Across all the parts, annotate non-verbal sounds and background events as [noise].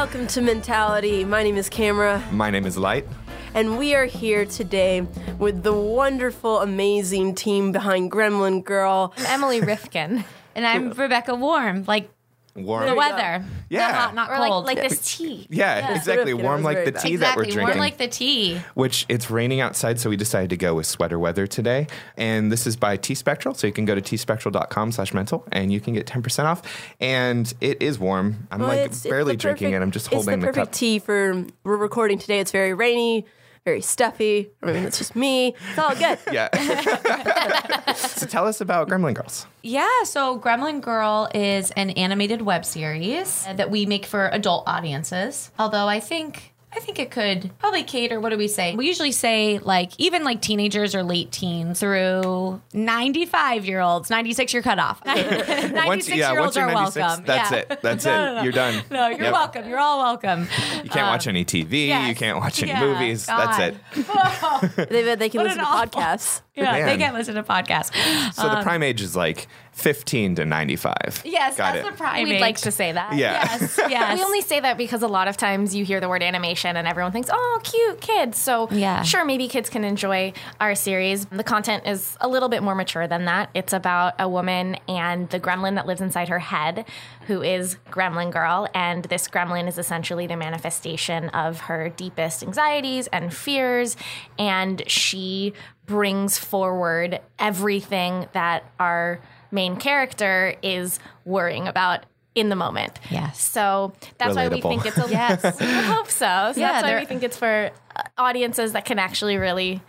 Welcome to Mentality. My name is Camera, My name is Light. and we are here today with the wonderful, amazing team behind Gremlin Girl. I'm Emily Rifkin. And I'm [laughs] Rebecca Warm, like Warm. the weather. Yeah. Not hot, not Or cold. like, like this [laughs] tea. yeah, exactly. Warm like the tea exactly. that we're drinking. Warm drinking. like the tea. which it's raining outside, so we decided to go with sweater weather today. And this is by T Spectral, so you can go to tspectral.com slash mental and you can get 10% off. And it is warm. I'm Well, like it's- it's barely the drinking perfect- it. I'm just holding It's the the, perfect cup. tea for. We're recording today. It's very rainy, very stuffy. I mean, it's just me. It's all good. [laughs] Yeah. [laughs] so tell us about Gremlin Girls. Yeah, so Gremlin Girl is an animated web series that we make for adult audiences. Although I think I think it could probably cater. What do we say? We usually say like even like teenagers or late teens through ninety-five year olds. Ninety-six, you're cut off. Ninety-six [laughs] Once, yeah, year once olds you're are 96, welcome. that's Yeah. it. That's No, it. no, no. You're done. No, you're Yep. welcome. You're all welcome. You can't watch any TV. You um, can't watch any Yeah, movies. That's it. [laughs] They, they can What listen to awful- podcasts. Yeah, they can't listen to podcasts. So the um, prime age is like 15 to 95. Yes, Got that's it. the prime We'd age. like to say that. Yeah. Yes, [laughs] yes. We only say that because a lot of times you hear the word animation and everyone thinks, oh, cute kids. So, Yeah. sure, maybe kids can enjoy our series. The content is a little bit more mature than that. It's about a woman and the gremlin that lives inside her head, who is Gremlin Girl. And this gremlin is essentially the manifestation of her deepest anxieties and fears. And she brings forward everything that our main character is worrying about in the moment. Yes. So that's why we think it's a [laughs] Yes. [laughs] I hope so. So Yeah, that's why we think it's for uh, audiences that can actually really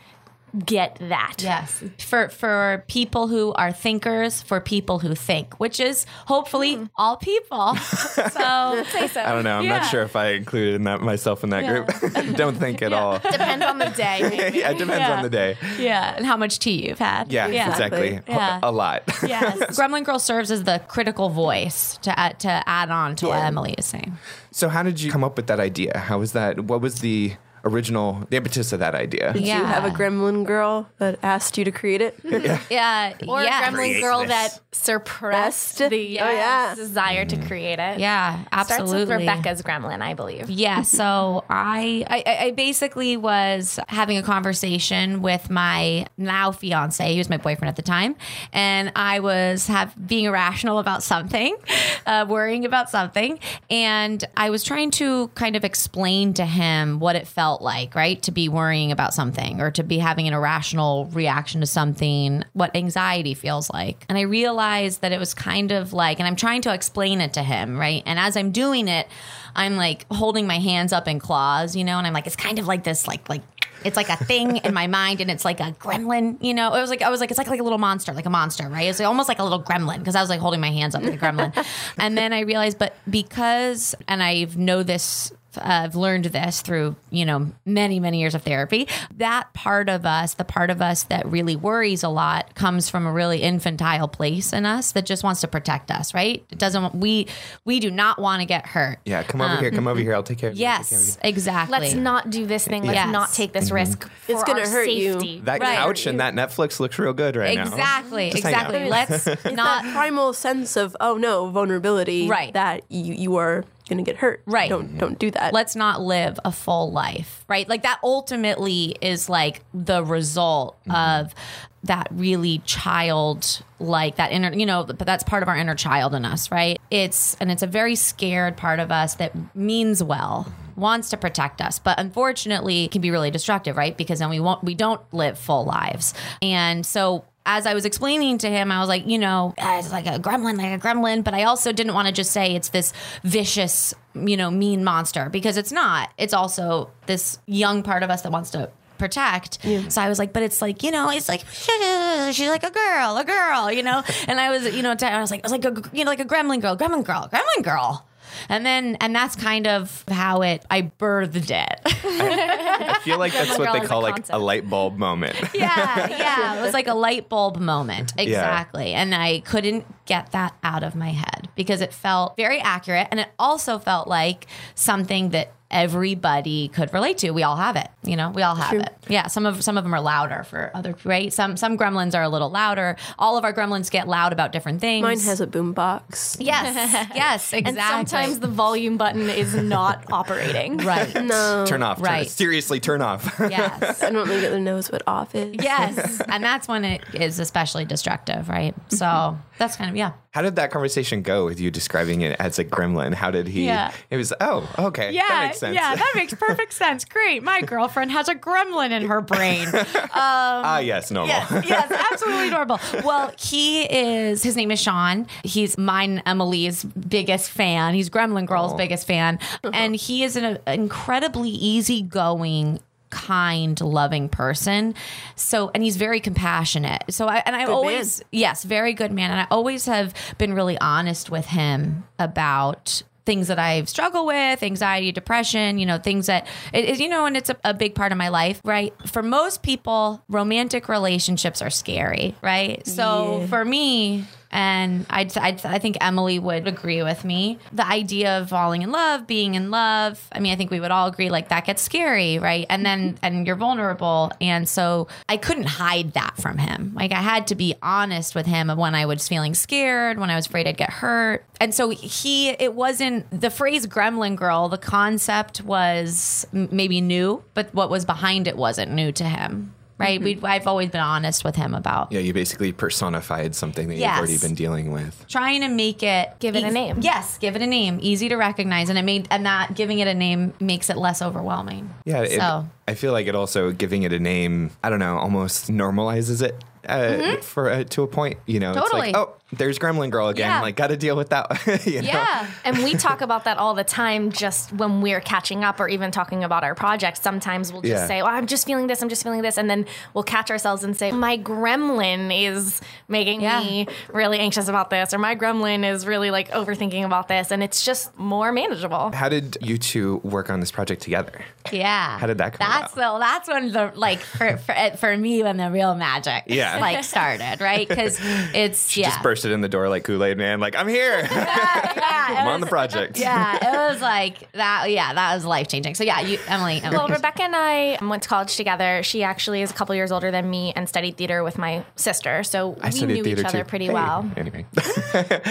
get that. Yes. For for people who are thinkers, for people who think, which is hopefully Hmm. all people. [laughs] so Say so. I don't know. I'm Yeah. not sure if I included in that myself in that Yeah. group. [laughs] don't think at all. Depends on the day. [laughs] maybe. yeah, it depends Yeah. on the day. yeah, and how much tea you've had. Yeah, exactly. Yeah. A lot. Yes. Gremlin Girl serves as the critical voice to add, to add on to what Emily is saying. so, how did you come up with that idea? How was that? What was the original, the impetus of that idea? Did you have a Gremlin Girl that asked you to create it? [laughs] Yeah. Or yeah. a gremlin Create girl this. that suppressed Best. the Oh, yeah. desire to create it. Yeah, absolutely. Starts absolutely. with Rebecca's gremlin, I believe. Yeah, so [laughs] I, I I basically was having a conversation with my now fiance, he was my boyfriend at the time, and I was have being irrational about something, [laughs] uh, worrying about something, and I was trying to kind of explain to him what it felt like, right, to be worrying about something or to be having an irrational reaction to something, what anxiety feels like, and I realized that it was kind of like, and I'm trying to explain it to him, right, and as I'm doing it. I'm like holding my hands up in claws, you know, and I'm like, it's kind of like this, like, like, it's like a thing [laughs] in my mind, and it's like a gremlin, you know. It was like I was like, it's like like a little monster, like a monster, right? It's like almost like a little gremlin because I was like holding my hands up like a gremlin, [laughs] and then I realized, but because, and I know this I've learned this through, you know, many, many years of therapy. That part of us, the part of us that really worries a lot, comes from a really infantile place in us that just wants to protect us, right? It doesn't want, we, we do not want to get hurt. Yeah, come over here. Come over um, here. I'll take care of you. I'll take care of Yes, exactly. Let's not do this thing. Let's Yes. not take this mm-hmm. risk. For It's gonna hurt you. safety. you. That Right. couch and that Netflix looks real good right now. Exactly, Just hang exactly. Let's It's not that primal sense of oh no vulnerability Right. that you, you are gonna get hurt. Right. don't mm-hmm. don't do that. Let's not live a full life, right? Like that ultimately is like the result mm-hmm. of that really child like that inner, you know, but that's part of our inner child in us, right? It's and it's a very scared part of us that means well mm-hmm. wants to protect us but unfortunately can be really destructive right? Because then we won't we don't live full lives. And so as I was explaining to him, I was like, you know, "Ah, it's like a gremlin, like a gremlin, but I also didn't want to just say it's this vicious, you know, mean monster because it's not. It's also this young part of us that wants to protect. So I was like, but it's like, you know, it's like [laughs] she's like a girl, a girl, you know. And I was, you know, I was like, I was like, a, you know, like a gremlin girl, gremlin girl, gremlin girl. And then, and that's kind of how it, I birthed it. [laughs] I feel like that's what they is a call like a light bulb moment. yeah, yeah. It was like a light bulb moment. Exactly. And I couldn't get that out of my head because it felt very accurate. And it also felt like something that everybody could relate to. We all have it, you know. We all have it. Yeah, some of some of them are louder for other right. Some some gremlins are a little louder. All of our gremlins get loud about different things. Mine has a boombox. yes, [laughs] yes, exactly. And sometimes the volume button is not [laughs] operating. right. No. Turn off. Turn, Right. seriously, turn off. [laughs] Yes. I don't think it knows what off is. Yes, and that's when it is especially destructive, right? So that's kind of yeah. How did that conversation go with you describing it as a gremlin? How did he? Yeah. It was, oh, okay. that makes sense. yeah, that makes perfect sense. Great, my girlfriend has a gremlin in her brain. [laughs] Um, ah, yes, normal. yes, yes, absolutely normal. Well, he is. His name is Sean. He's mine, Emily's biggest fan. He's Gremlin Girl's Aw. biggest fan, uh-huh. and he is an uh, incredibly easygoing. Kind, loving person. So, and he's very compassionate. So, I and I Good always, yes, very good man. And I always have been really honest with him about things that I've struggled with, anxiety, depression, you know, things that, you know, and it's a, a big part of my life, right? For most people, romantic relationships are scary, right? So Yeah. for me, and I'd, I'd, I think Emily would agree with me. The idea of falling in love, being in love, I mean, I think we would all agree like that gets scary, right? And then, mm-hmm. and you're vulnerable. And so I couldn't hide that from him. Like I had to be honest with him of when I was feeling scared, when I was afraid I'd get hurt. And so he, it wasn't the phrase gremlin girl, the concept was maybe new, but what was behind it wasn't new to him. Right. Mm-hmm. we I've always been honest with him about Yeah, you basically personified something that Yes. you've already been dealing with. trying to make it Give it a name. Yes, give it a name, easy to recognize, and it made and that giving it a name makes it less overwhelming. Yeah, it, So I feel like it also giving it a name. I don't know, almost normalizes it uh, for uh, to a point. You know, Mm-hmm. Totally. it's like, oh, there's Gremlin Girl again. Yeah. Like, got to deal with that. [laughs] you know? yeah, And we talk about that all the time just when we're catching up or even talking about our projects. Sometimes we'll just Yeah. say, oh, I'm just feeling this, I'm just feeling this. And then we'll catch ourselves and say, my gremlin is making Yeah. me really anxious about this, or my gremlin is really like overthinking about this. And it's just more manageable. How did you two work on this project together? yeah. How did that come That's about? the that's when the like for for, for me when the real magic Yeah. Like started right because it's yeah Just bursted in the door like Kool Aid Man. Like, I'm here. [laughs] yeah, yeah, I'm on the project. yeah it was like that yeah that was life changing so yeah you Emily, Emily Well, Rebecca and I went to college together. She actually is a couple years older than me and studied theater with my sister. So I we knew each other too. pretty Hey. well. Anyway, [laughs]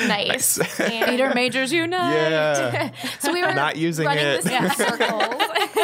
Nice. And- [laughs] theater majors unite yeah, So we were not using it. this in circles.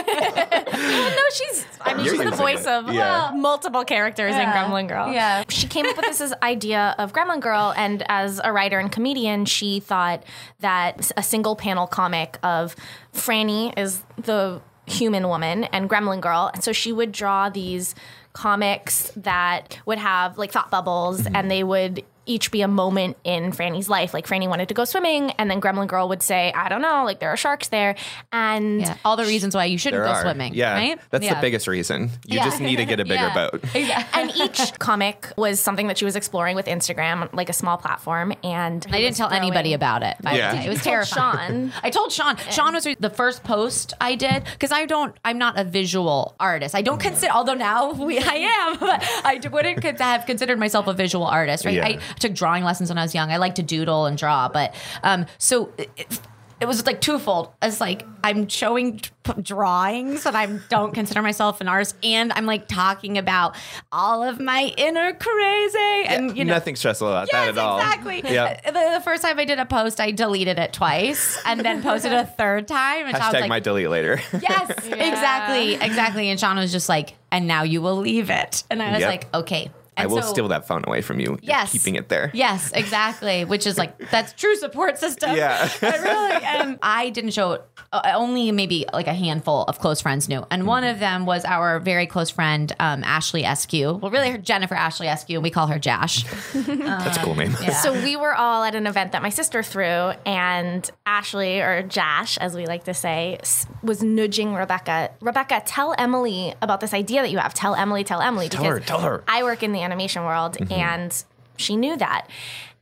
well, no, she's. I mean, You're she's the voice it. of Yeah. Uh, multiple characters Yeah. in Gremlin Girl. Yeah. She came up with this [laughs] idea of Gremlin Girl, and as a writer and comedian, she thought that a single panel comic of Franny is the human woman and Gremlin Girl, and so she would draw these comics that would have like thought bubbles, Mm-hmm. and they would each be a moment in Franny's life. Like Franny wanted to go swimming, and then Gremlin Girl would say, "I don't know, like there are sharks there," and yeah all the reasons why you shouldn't go are. swimming Yeah, right that's Yeah. the biggest reason. You Yeah. just need to get a bigger [laughs] Yeah. boat. [laughs] and each comic was something that she was exploring with Instagram, like a small platform. And I didn't tell anybody about it. by Yeah. way. It was You terrifying. Sean. [laughs] I told Sean. Sean was the first post I did because I don't. I'm not a visual artist. I don't mm-hmm. consider. Although now we, I am, but I d- wouldn't have considered myself a visual artist. Right. Yeah. I took drawing lessons when I was young. I like to doodle and draw, but um, so. It, it was like twofold. It's like I'm showing p- drawings and I don't consider myself an artist, and I'm like talking about all of my inner crazy and you know Nothing stressful about that at all. exactly. Yeah. The, the first time I did a post, I deleted it twice and then posted a third time. And Sean was Hashtag like, my delete later. yes, [laughs] exactly, exactly. And Sean was just like, and now you will leave it. And I was Yep. like, okay. I will so- steal that phone away from you. You're Yes. keeping it there. Yes, exactly. Which is like that's true support system. Yeah. [laughs] I really and I didn't show it. Uh, only maybe like a handful of close friends knew, and one of them was our very close friend um, Ashley Eskew. Well, really, her Jennifer Ashley Eskew, and we call her Jash. [laughs] That's a cool name. So we were all at an event that my sister threw, and Ashley or Jash, as we like to say, was nudging Rebecca. Rebecca, tell Emily about this idea that you have. Tell Emily. Tell Emily. Tell her, tell her. I work in the animation world, mm-hmm. and she knew that.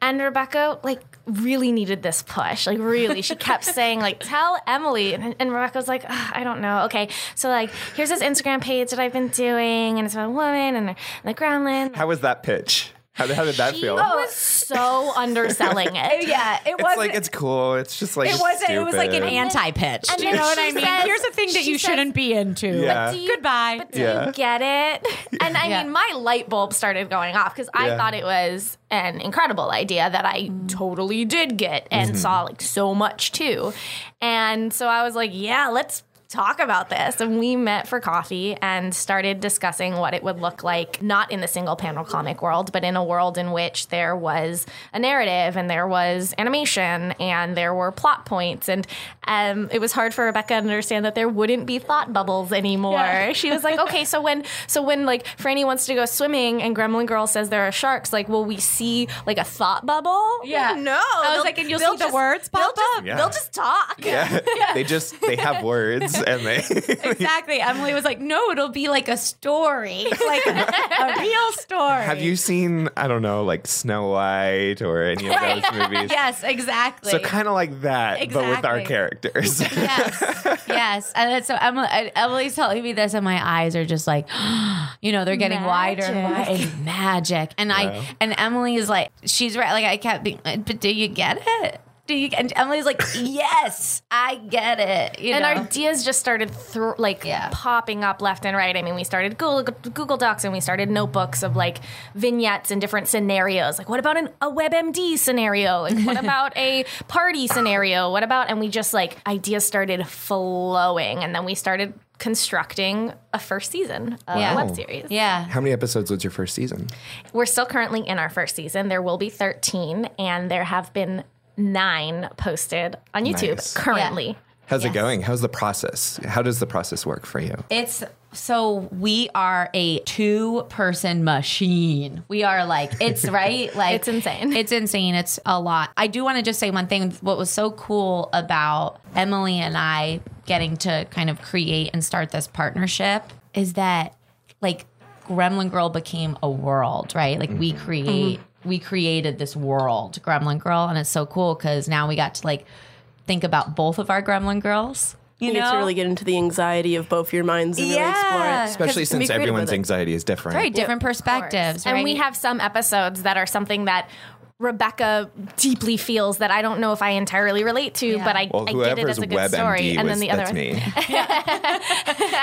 And Rebecca, like, really needed this push. Like, really, she kept [laughs] saying, like, tell Emily. And, and Rebecca was like, I don't know. Okay, so like, here's this Instagram page that I've been doing, and it's about a woman and, the gremlin. How was that pitch? How, how did that feel? She feel? was so [laughs] underselling it. yeah, it It's wasn't. like it's cool. It's just like it wasn't. It was like an stupid. anti-pitch. and Do you then know what she I mean? says- Here's a thing that she you says- shouldn't be into. Yeah. Do you- Goodbye. But do Yeah. you get it? [laughs] And I Yeah. mean, my light bulb started going off because I Yeah. thought it was an incredible idea that I totally did get and Mm-hmm. saw like so much too. And so I was like, yeah, let's talk about this. And we met for coffee and started discussing what it would look like, not in the single panel comic world, but in a world in which there was a narrative and there was animation and there were plot points. And um, it was hard for Rebecca to understand that there wouldn't be thought bubbles anymore. Yeah. She was like, okay, so when so when like Franny wants to go swimming and Gremlin Girl says there are sharks, like will we see like a thought bubble? Yeah. No. I was like, and you'll they'll see the just- words they'll pop just- up? Yeah. They'll just talk. [laughs] Yeah. they just they have words and [laughs] Exactly. Emily was like, "No, it'll be like a story, [laughs] like a, a real story." Have you seen I don't know like Snow White or any of those [laughs] movies? Yes, exactly. So kind of like that, but with our characters. yes, yes. And so Emily, Emily's telling me this, and my eyes are just like, [gasps] you know, they're getting wider and Magic. wider. Magic. And Wow. I and Emily is like, she's right. Like I kept being, like, but do you get it? Do you? And Emily's like, [laughs] yes, I get it. You and know? ideas just started thr like Yeah. popping up left and right. I mean, we started Google, Google Docs and we started notebooks of like vignettes and different scenarios. Like, what about an, a WebMD scenario? Like, what [laughs] about a party scenario? What about? And we just like ideas started flowing, and then we started constructing a first season of Yeah. a web series. yeah. How many episodes was your first season? We're still currently in our first season. There will be 13, and there have been nine posted on YouTube Nice. currently. How's Yes. it going? How's the process? How does the process work for you? It's so we are a two person machine. We are like it's [laughs] right like It's insane. It's insane. It's a lot. I do want to just say one thing what was so cool about Emily and I getting to kind of create and start this partnership is that like Gremlin Girl became a world, right? Like we mm-hmm. create we created this world, Gremlin Girl, and it's so cool cuz now we got to like think about both of our Gremlin girls. You, You know, get to really get into the anxiety of both your minds and really explore Yeah. it. Especially 'Cause you can be since everyone's anxiety is different. very different perspectives, And we have some episodes that are something that Rebecca deeply feels that I don't know if I entirely relate to, Yeah. but I, Well, I get it as a good WebMD story. and then the that's other me. [laughs] [laughs]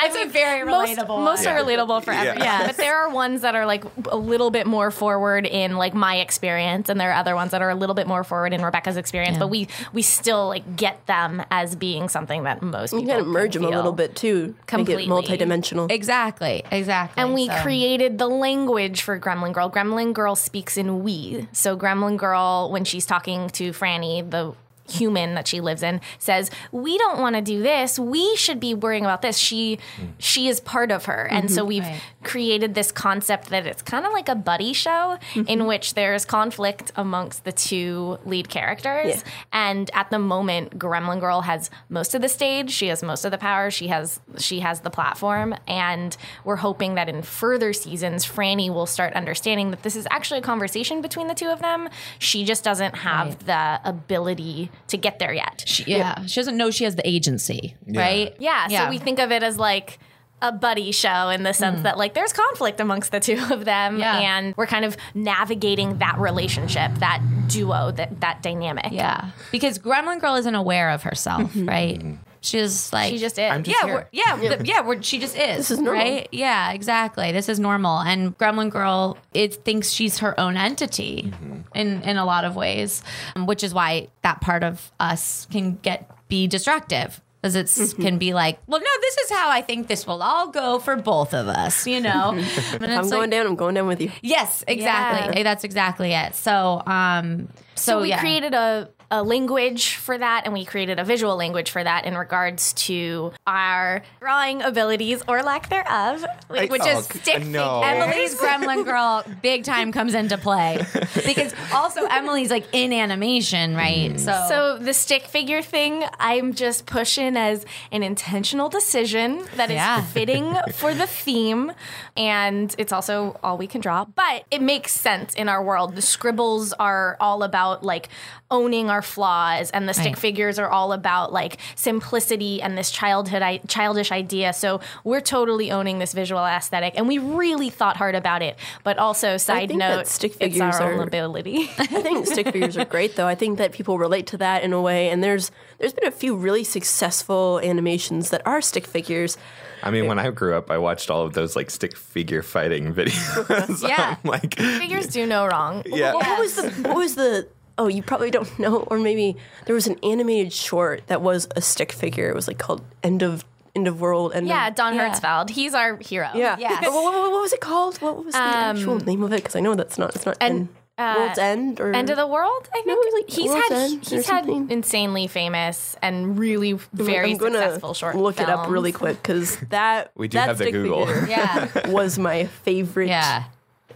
It's a very relatable Most one. are relatable for everyone. Yeah. But there are ones that are like a little bit more forward in like my experience, and there are other ones that are a little bit more forward in Rebecca's experience. But we we still like get them as being something that most You people kind of merge them a little bit too. Completely. Make it multidimensional. exactly, exactly. And we So- created the language for Gremlin Girl. Gremlin Girl speaks in we. So Gremlin Girl, when she's talking to Franny, the human that she lives in, says, "We don't want to do this. We should be worrying about this." She she is part of her, and so mhm. we've Right. created this concept that it's kind of like a buddy show in mm-hmm. which there's conflict amongst the two lead characters. Yeah. And at the moment, Gremlin Girl has most of the stage. She has most of the power. She has she has the platform, and we're hoping that in further seasons, Franny will start understanding that this is actually a conversation between the two of them. She just doesn't have Right. the ability to get there yet. yeah, she doesn't know she has the agency, right? Yeah, so we think of it as like a buddy show in the sense mm. that like there's conflict amongst the two of them Yeah. and we're kind of navigating that relationship, that duo, that that dynamic. yeah, because Gremlin Girl isn't aware of herself, mm-hmm. right? Mm-hmm. She's like She just is. I'm just yeah, here. we're, yeah, th- yeah. We're, she just is. This is normal. right? Yeah, exactly. This is normal. And Gremlin Girl, it thinks she's her own entity in in a lot of ways, um, which is why that part of us can get be destructive. Because it's can be like, well, no, this is how I think this will all go for both of us, you know. [laughs] And If I'm it's going like- down, I'm going down with you. Yes, exactly. Yeah. That's exactly it. So, um, so, So we yeah. created a, a language for that, and we created a visual language for that in regards to our drawing abilities or lack thereof, which oh, is stick no. Emily's Gremlin Girl big time comes into play because also Emily's like in animation, right? So, So the stick figure thing, I'm just pushing as an intentional decision that is Yeah. fitting for the theme, and it's also all we can draw. But it makes sense in our world. The scribbles are all about like owning our our flaws, and the stick Right. figures are all about like simplicity and this childhood, I- childish idea. So we're totally owning this visual aesthetic, and we really thought hard about it. But also, side think note, stick it's figures our own are- ability. [laughs] I think stick figures are great, though. I think that people relate to that in a way, and there's there's been a few really successful animations that are stick figures. I mean, when I grew up, I watched all of those like stick figure fighting [laughs] videos. Yeah. I'm like, Figures do no wrong. yeah. What, what was the what was the oh you probably don't [laughs] know or maybe there was an animated short that was a stick figure. It was like called End of End of World. End Yeah, of, Don Yeah. Hertzfeldt. He's our hero. yeah. Yes. What, what- what was it called? What was the actual name of it? Because I know that's not it's not And, End- uh, World's End or End of the World, I think. it was like he's World's had End he's had insanely famous and really very I'm gonna successful short look it up really quick because that We do that have the Google. figure [laughs] Yeah. was my favorite Yeah.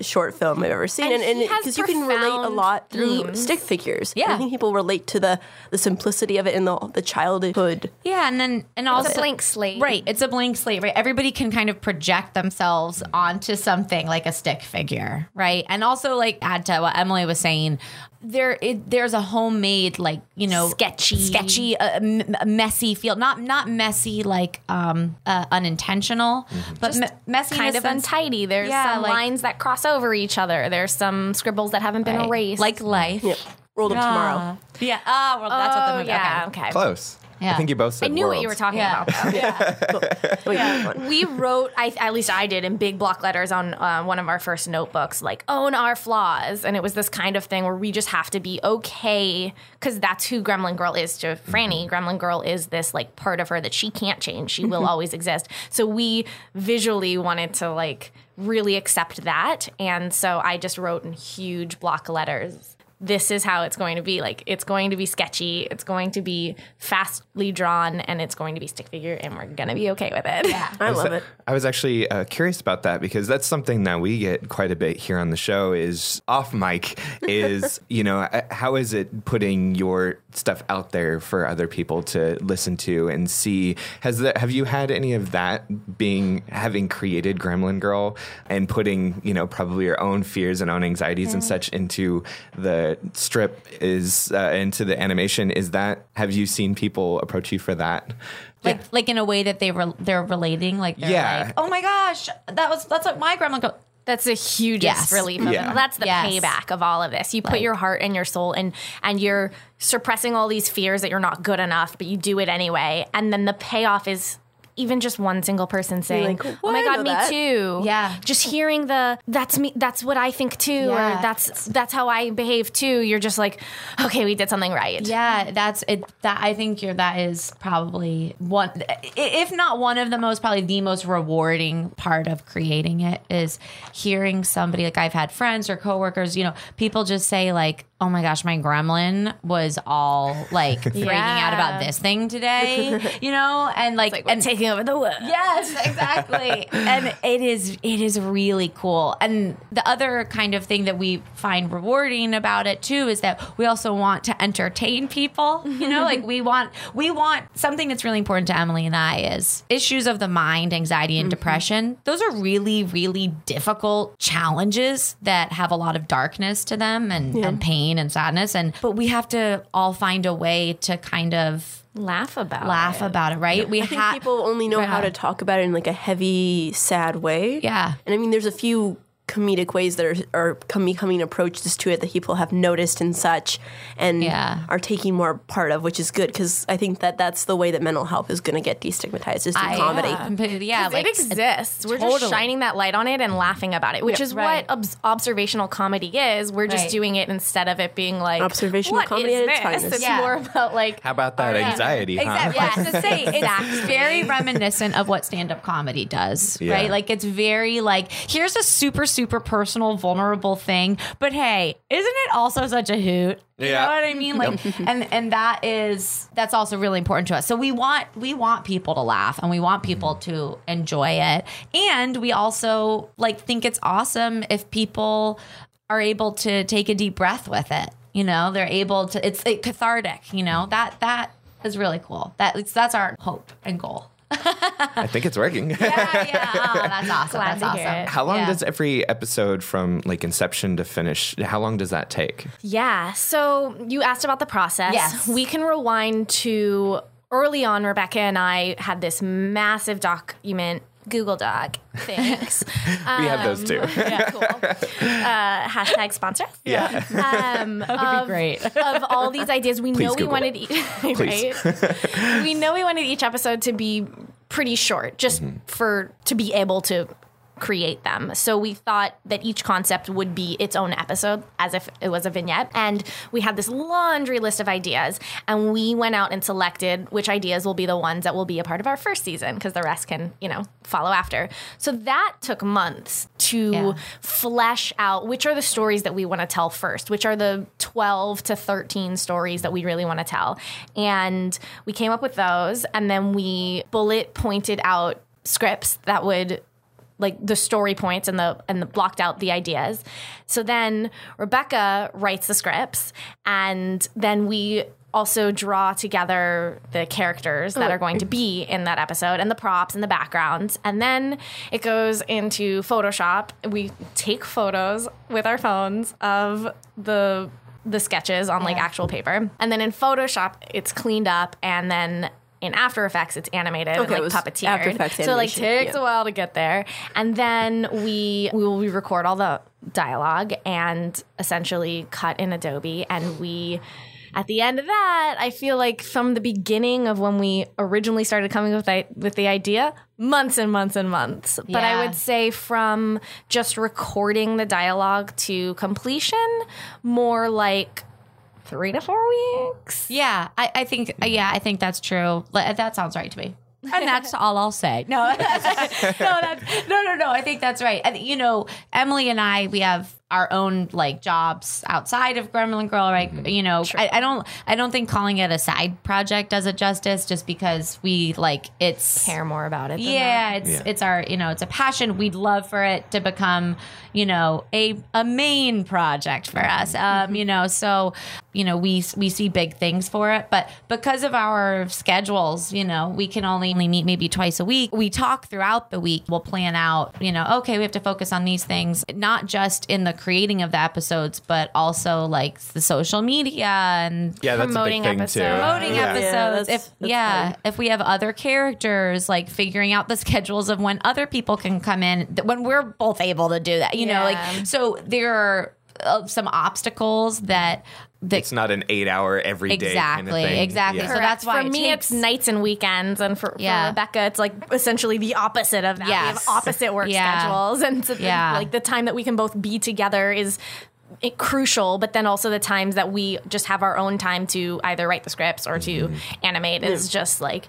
Short film I've ever seen, And and he has because you can relate a lot through themes. stick figures. Yeah. I think people relate to the the simplicity of it and the the childhood. Yeah, and then and also It's a blank slate. Right, it's a blank slate, right? Everybody can kind of project themselves onto something like a stick figure, right? And also like add to what Emily was saying, there it, there's a homemade like, you know, Sketchy. sketchy uh, m- messy feel. Not not messy like um uh, unintentional, but me- messy Kind of sense- untidy. There's Yeah, some like- lines that cross over each other. There's some scribbles that haven't been right? erased. like life. Yep. World of Tomorrow. Ah. Yeah. Ah, well, that's what the oh movie. yeah, okay. okay. Close. I think you both said it. I knew what you were talking Yeah. about. Though. [laughs] [laughs] we wrote, I, at least I did, in big block letters on uh, one of our first notebooks, like own our flaws, and it was this kind of thing where we just have to be okay because that's who Gremlin Girl is to Franny. Gremlin Girl is this like part of her that she can't change; she will always exist. So we visually wanted to like really accept that, and so I just wrote in huge block letters this is how it's going to be. Like it's going to be sketchy, it's going to be fastly drawn, and it's going to be stick figure, and we're gonna be okay with it. Yeah. I love it. I was actually uh, curious about that because that's something that we get quite a bit here on the show. Is off mic [laughs] is you know uh, how is it putting your stuff out there for other people to listen to and see? Has that have you had any of that being having created Gremlin Girl and putting you know probably your own fears and own anxieties and such into the strip is uh, into the animation? Is that have you seen people approach you for that? Like like in a way that they re- they're relating like they're Yeah. like, "Oh my gosh, that was that's what my grandma go That's the hugest Yes. relief. Of Yeah. That's the Yes. payback of all of this. You put Like- your heart and your soul and and you're suppressing all these fears that you're not good enough, but you do it anyway. And then the payoff is even just one single person saying, like, "Oh my god, me that." too." Yeah. Just hearing the "That's me. That's what I think too," Yeah. or "That's that's how I behave too." You're just like, "Okay, we did something right." Yeah, that's it. That I think you're, that is probably one, if not one of the most, probably the most rewarding part of creating it is hearing somebody like I've had friends or coworkers, you know, people just say like, "Oh my gosh, my gremlin was all like [laughs] freaking out about this thing today," [laughs] you know, and like, Like and taking over the world. Yes, exactly. [laughs] and it is it is really cool. And the other kind of thing that we find rewarding about it too is that we also want to entertain people. You know, like we want we want something that's really important to Emily and I is issues of the mind, anxiety and mm-hmm. depression. Those are really really difficult challenges that have a lot of darkness to them and, and pain and sadness and but we have to all find a way to kind of Laugh about laugh it. about it, right? We I think have people only know how to talk about it in like a heavy, sad way. Yeah. And I mean, there's a few comedic ways that are, are com- becoming approaches to it that people have noticed and such and Yeah. are taking more part of, which is good because I think that that's the way that mental health is going to get destigmatized is through I- comedy. Yeah, completely. Yeah, 'Cause like it exists. We're totally. just shining that light on it and laughing about it, which Yeah. is Right. what obs- observational comedy is. We're just Right. doing it instead of it being like Observational "What comedy is at its finest. It's Yeah. more about like How about that uh, anxiety? Huh? Exactly. Yeah, I to say it's very reminiscent of what stand-up comedy does, Yeah. right? Like it's very like here's a super super personal, vulnerable thing, but hey, isn't it also such a hoot? You Yeah. know what I mean? Like, and and that is that's also really important to us. So we want we want people to laugh and we want people mm-hmm. to enjoy it, and we also like think it's awesome if people are able to take a deep breath with it. You know, they're able to. It's like cathartic. You know that that is really cool. That that's our hope and goal. I think it's working. yeah, yeah. Oh, that's [laughs] awesome. Glad that's to awesome. hear it. How long Yeah. does every episode from like inception to finish? How long does that take? Yeah. So you asked about the process. Yes. We can rewind to early on. Rebecca and I had this massive document. Google Doc. Thanks. [laughs] we have those too. yeah, cool. [laughs] Uh, hashtag sponsor. yeah. Um, [laughs] That would be great. of all these ideas, we know we Google. wanted, e- right? we know we wanted each episode to be pretty short, just for to be able to create them. So we thought that each concept would be its own episode, as if it was a vignette. And we had this laundry list of ideas, and we went out and selected which ideas will be the ones that will be a part of our first season, because the rest can, you know, follow after. So that took months to Yeah. flesh out which are the stories that we want to tell first, which are the 12 to 13 stories that we really want to tell. And we came up with those, and then we bullet pointed out scripts that would like the story points and the and the blocked out the ideas. So then Rebecca writes the scripts and then we also draw together the characters that are oh. going to be in that episode and the props and the backgrounds. And then it goes into Photoshop. We take photos with our phones of the the sketches on like Yeah. actual paper. And then in Photoshop it's cleaned up and then in After Effects, it's animated and Okay, it like puppeteered. After Effects so it like takes yeah. a while to get there, and then we we will we record all the dialogue and essentially cut in Adobe, and we. At the end of that, I feel like from the beginning of when we originally started coming with the, with the idea, months and months and months. But I would say from just recording the dialogue to completion, more like three to four weeks. Yeah, I, I think hmm. yeah, I think that's true. That sounds right to me. And that's all I'll say. No, [laughs] no, that's, no, no, no. I think that's right. And you know, Emily and I, we have our own like jobs outside of Gremlin Girl, right? Mm-hmm. You know, I, I don't, I don't think calling it a side project does it justice, just because we like it's Care more about it. than yeah, that. it's Yeah. it's our you know it's a passion. We'd love for it to become you know a a main project for us. Mm-hmm. Um, you know, so you know we we see big things for it, but because of our schedules, you know, we can only meet maybe twice a week. We talk throughout the week. We'll plan out. You know, okay, we have to focus on these things, not just in the creating of the episodes, but also like the social media and Yeah, that's Promoting a big thing episodes. too. promoting yeah. Yeah, episodes. that's- if that's yeah, fun. if we have other characters, like figuring out the [laughs] schedules of when other people can come in, when we're both able to do that, you know, like so there are uh, some obstacles that that It's not an eight hour every day kind of Exactly, thing. exactly. Yeah. So that's why for it me takes- it's nights and weekends, and for, Yeah. for Rebecca it's like essentially the opposite of that. We have opposite work Yeah. schedules, and so the- Yeah. like the time that we can both be together is. It, crucial, but then also the times that we just have our own time to either write the scripts or to Mm-hmm. animate is just like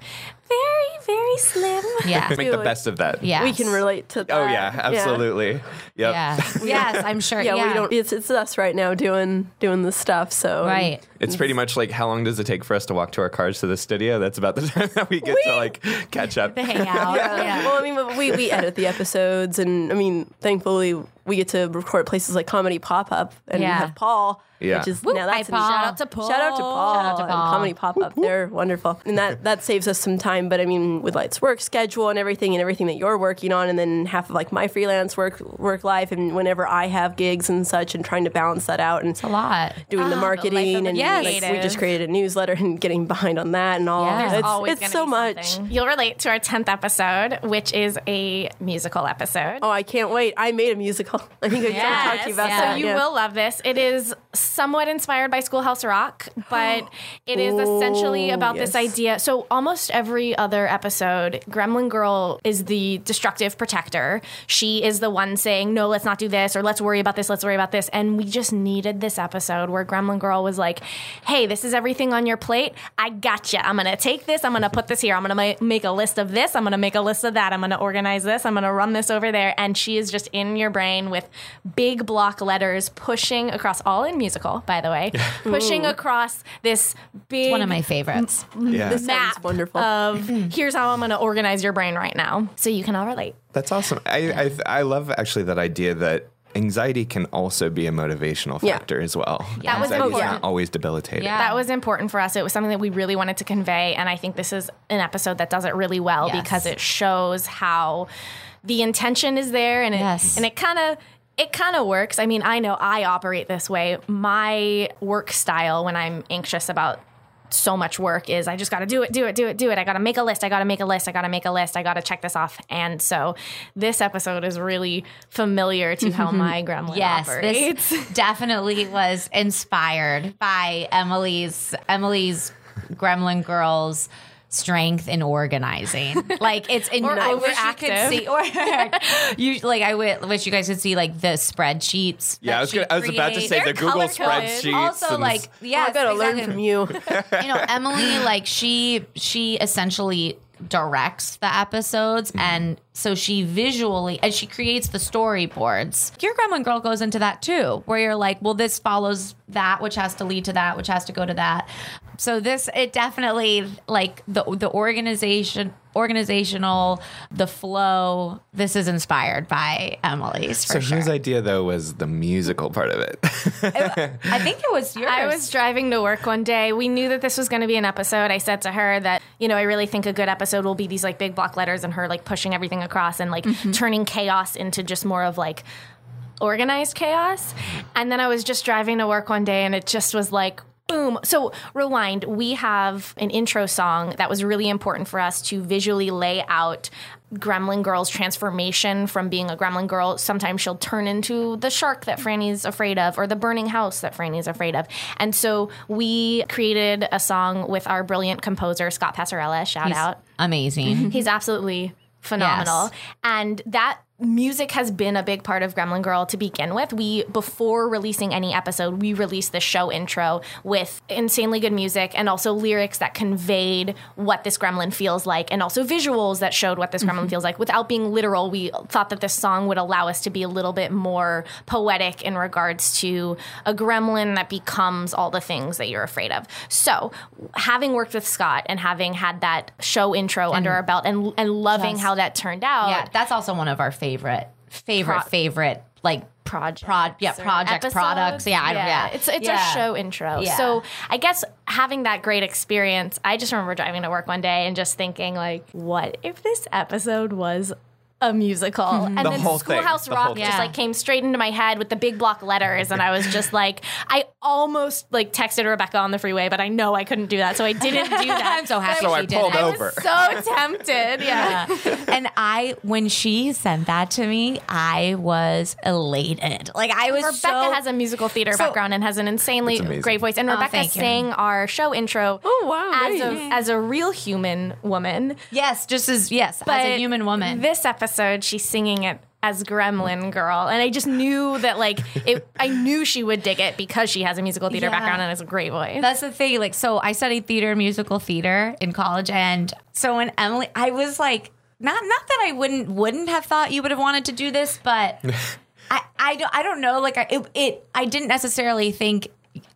very, very slim. yeah, Make the best of that. yeah, We can relate to oh, that. Oh yeah, absolutely. Yep. Yeah, [laughs] yes, I'm sure. Yeah, Yeah, we don't. It's it's us right now doing doing the stuff. So right. It's pretty much like how long does it take for us to walk to our cars to the studio? That's about the [laughs] time that we get to like catch up. To hang out. Yeah. yeah. Well, I mean, we, we edit the episodes, and I mean, thankfully, we get to record places like Comedy Pop Up, and Yeah. we have Paul, Yeah. which is Woo, now that's an- Paul. Shout out to Paul. Shout out to Paul. Shout out to and Paul. Comedy Pop Up. They're wonderful. And that, [laughs] that saves us some time. But I mean, with Light's work schedule and everything and everything that you're working on, and then half of like my freelance work work life, and whenever I have gigs and such, and trying to balance that out and it's a lot. doing the Ah, the marketing a and Yes. like, we just created a newsletter and getting behind on that and all. Yeah. There's It's, it's so much. You'll relate to our tenth episode, which is a musical episode. Oh, I can't wait. I made a musical. [laughs] I think I Yes. talked to you about Yeah. that. So you yeah. will love this. It is somewhat inspired by Schoolhouse Rock, but [gasps] it is essentially about this idea. So almost every other episode, Gremlin Girl is the destructive protector. She is the one saying, "No, let's not do this," or "Let's worry about this. Let's worry about this." And we just needed this episode where Gremlin Girl was like, "Hey, this is everything on your plate. I gotcha. I'm gonna take this. I'm gonna put this here. I'm gonna make a list of this. I'm gonna make a list of that. I'm gonna organize this. I'm gonna run this over there." And she is just in your brain with big block letters pushing across, all in musical, by the way, pushing across this big One of my favorites. Yeah. This sounds map wonderful. of [laughs] here's how I'm going to organize your brain right now, so you can all relate. That's awesome. I, I I love actually that idea that anxiety can also be a motivational Yeah. factor as well. That was Anxiety is important. not always debilitating. Yeah. That was important for us. It was something that we really wanted to convey. And I think this is an episode that does it really well Yes. because it shows how the intention is there and it, Yes. and it kind of. It kind of works. I mean, I know I operate this way. My work style when I'm anxious about so much work is I just got to do it, do it, do it, do it. I got to make a list. I got to make a list. I got to make a list. I got to check this off. And so this episode is really familiar to how mm-hmm. my gremlin Yes, operates. this [laughs] definitely was inspired by Emily's Emily's Gremlin Girls strength in organizing. Like it's in [laughs] Or I wish you overactive. could see [laughs] or you like I wish you guys could see like the spreadsheets. Yeah, I was gonna, I was about to say the They're Google color-coded. spreadsheets. also and- like yes, I gotta learn from you. you know [laughs] emily like she she essentially directs the episodes mm-hmm. and so she visually and she creates the storyboards your gremlin girl goes into that too where you're like well this follows that which has to lead to that which has to go to that so this it definitely like the the organization organizational the flow this is inspired by emily's for so sure whose idea though was the musical part of it? i think it was yours [laughs] I was driving to work one day. We knew that this was going to be an episode. I said to her that, you know, I really think a good episode will be these like big block letters and her like pushing everything across and like mm-hmm. turning chaos into just more of like organized chaos. And then I was just driving to work one day and it just was like, boom. So, rewind, we have an intro song that was really important for us to visually lay out Gremlin Girl's transformation from being a Gremlin Girl. Sometimes she'll turn into the shark that Franny's afraid of or the burning house that Franny's afraid of. And so, we created a song with our brilliant composer, Scott Passarella. Shout He's out. amazing He's absolutely phenomenal. Yes. And that music has been a big part of Gremlin Girl to begin with. We before releasing any episode, we released the show intro with insanely good music and also lyrics that conveyed what this gremlin feels like and also visuals that showed what this gremlin mm-hmm. feels like without being literal. We thought that this song would allow us to be a little bit more poetic in regards to a gremlin that becomes all the things that you're afraid of. So, having worked with Scott and having had that show intro under our belt and and loving Just- how that turned out. Yeah, that's also one of our favorite, favorite, Pro- favorite like project prod, yeah, project products. Yeah, I don't, yeah. It's it's Yeah. a show intro. Yeah. So I guess having that great experience, I just remember driving to work one day and just thinking like, what if this episode was a musical? Mm-hmm. And The then whole thing. Schoolhouse The Rock whole just thing. like came straight into my head with the big block letters, and I was just like, I almost like texted Rebecca on the freeway, but I know I couldn't do that, so I didn't do that. [laughs] I'm so happy So she I did pulled it. over. so tempted. Yeah. and I, when she sent that to me, I was elated. Like I was Rebecca so. has a musical theater background and has an insanely great voice. And oh, Rebecca thank you. sang our show intro Oh, wow, as a, as a real human woman. yes, just as yes, as a human woman. This episode, she's singing it as Gremlin Girl, and I just knew that like it. I knew she would dig it because she has a musical theater Yeah. background and has a great voice. That's the thing. Like, so I studied theater, and musical theater in college, and so when Emily, I was like, not not that I wouldn't wouldn't have thought you would have wanted to do this, but [laughs] I I don't I don't know. Like, I it, it I didn't necessarily think.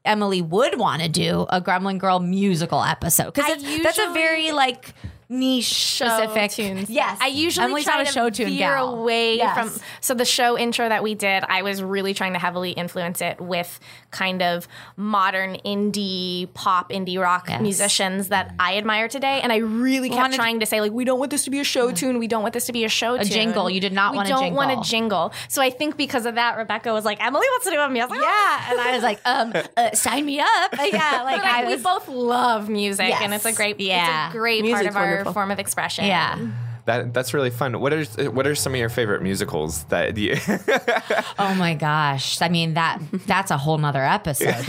Emily would want to do a Gremlin Girl musical episode because that's a very like niche show specific. tunes. Yes, I usually Emily's try not a to show tune veer gal. away Yes. from. So the show intro that we did, I was really trying to heavily influence it with kind of modern indie pop, indie rock Yes. musicians that I admire today, and I really kept Wanted- trying to say like, we don't want this to be a show tune. We don't want this to be a show tune. A jingle. You did not we want a don't want a jingle. jingle. So I think because of that, Rebecca was like, Emily wants to do a musical. Yeah, and I was like, um, uh, sign me up. [laughs] Yeah, like But I I, we both love music, Yes. and it's a great, Yeah. it's a great part of our wonderful. form of expression. Yeah. That that's really fun. What are what are some of your favorite musicals that you? [laughs] Oh my gosh. I mean that that's a whole nother episode [laughs]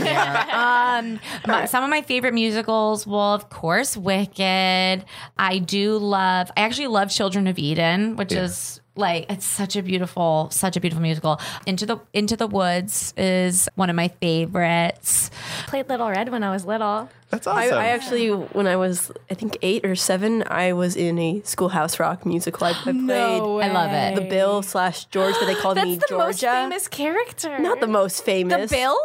um my- some of my favorite musicals, well, of course, Wicked. I do love I actually love Children of Eden, which Yeah. is like it's such a beautiful such a beautiful musical. Into the Into the Woods is one of my favorites. Played Little Red when I was little. That's awesome. I actually, when I was, I think eight or seven, I was in a Schoolhouse Rock musical. I, I [gasps] played I love it. the Bill slash George, but they [gasps] called That's me the Georgia. most famous character. Not the most famous The famous. Bill?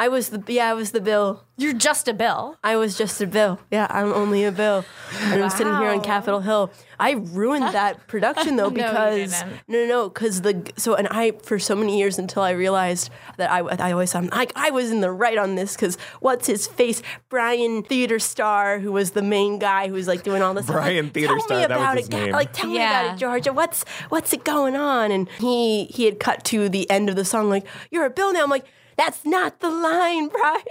I was the yeah, I was the Bill. You're just a Bill. I was just a Bill. Yeah, I'm only a Bill. And I'm sitting here on Capitol Hill. I ruined that production though [laughs] No, you because didn't. no, no, no, because the so and I for so many years until I realized that I I always thought like I was in the right on this because what's his face Brian theater star who was the main guy who was like doing all this stuff, Brian like, theater tell star, me that was about his it name. like tell me about it Georgia what's what's it going on and he he had cut to the end of the song like you're a Bill now I'm like. That's not the line, [laughs] Brian.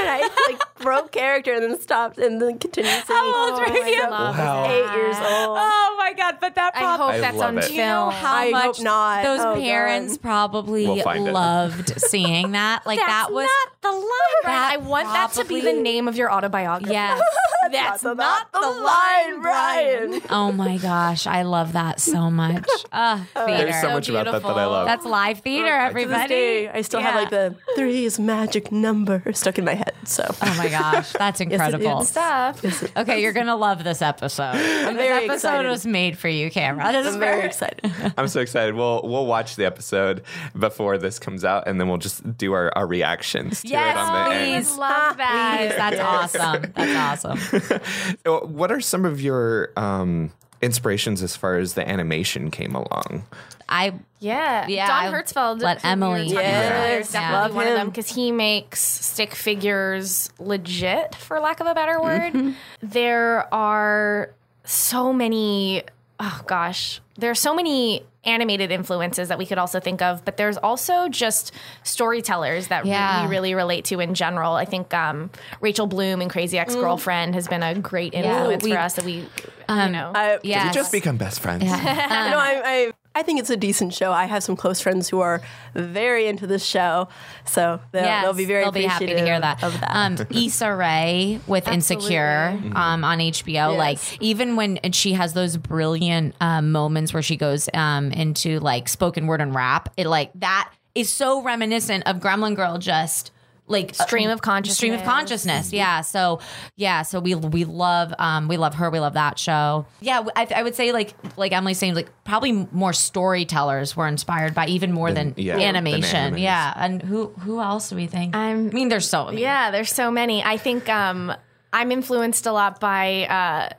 And I like [laughs] broke character and then stopped and then continued singing. How old were Oh you? Wow. Eight years old. Oh my god! But that I hope I that's on it. film. You know how I much hope not. those Oh, parents God. probably We'll find it. loved seeing that. Like That's that was not the line. Brian. that I want that to be the name of your autobiography. yes. [laughs] That's Not not the line, Brian. Oh my gosh, I love that so much. [laughs] Uh, theater. There's so much about that that I love. That's live theater, To this everybody. day, I still have like the three is magic number [laughs] stuck in my head. So Oh my gosh, that's incredible. is. stuff. Okay, you're gonna love this episode. I'm very this episode excited. was made for you, Camera. This I'm very excited. I'm so excited. We'll we'll watch the episode before this comes out, and then we'll just do our, our reactions to Yes, it on the please. end. Love that. Please, that's awesome. That's awesome. [laughs] What are some of your um, inspirations as far as the animation came along? I Yeah, Yeah, Don I Hertzfeldt. let who we Emily were do talking that. about, Yes, is definitely love one of them because he makes stick figures legit, for lack of a better word. Mm-hmm. There are so many. Oh gosh, there are so many animated influences that we could also think of, but there's also just storytellers that Yeah. we really relate to in general. I think um, Rachel Bloom and Crazy Ex Girlfriend has been a great influence we- for us. That we, you know, I, yeah. We just become best friends. [laughs] no, I, I, I think it's a decent show. I have some close friends who are very into this show, so they'll, Yes, they'll be very they'll be happy to hear that. Of that. Um, [laughs] Issa Rae with Insecure um, on HBO, like even when and she has those brilliant um, moments where she goes um, into like spoken word and rap, it like that is so reminiscent of Gremlin Girl. Just like Stream of consciousness. stream of consciousness. Yeah. So yeah. So we we love um we love her. We love that show. Yeah. I, I would say like like Emily's saying like probably more storytellers were inspired by even more than, yeah, animation. animators. yeah. And who who else do we think? I'm- I mean, there's so many. Yeah, there's so many. I think um, I'm influenced a lot by uh,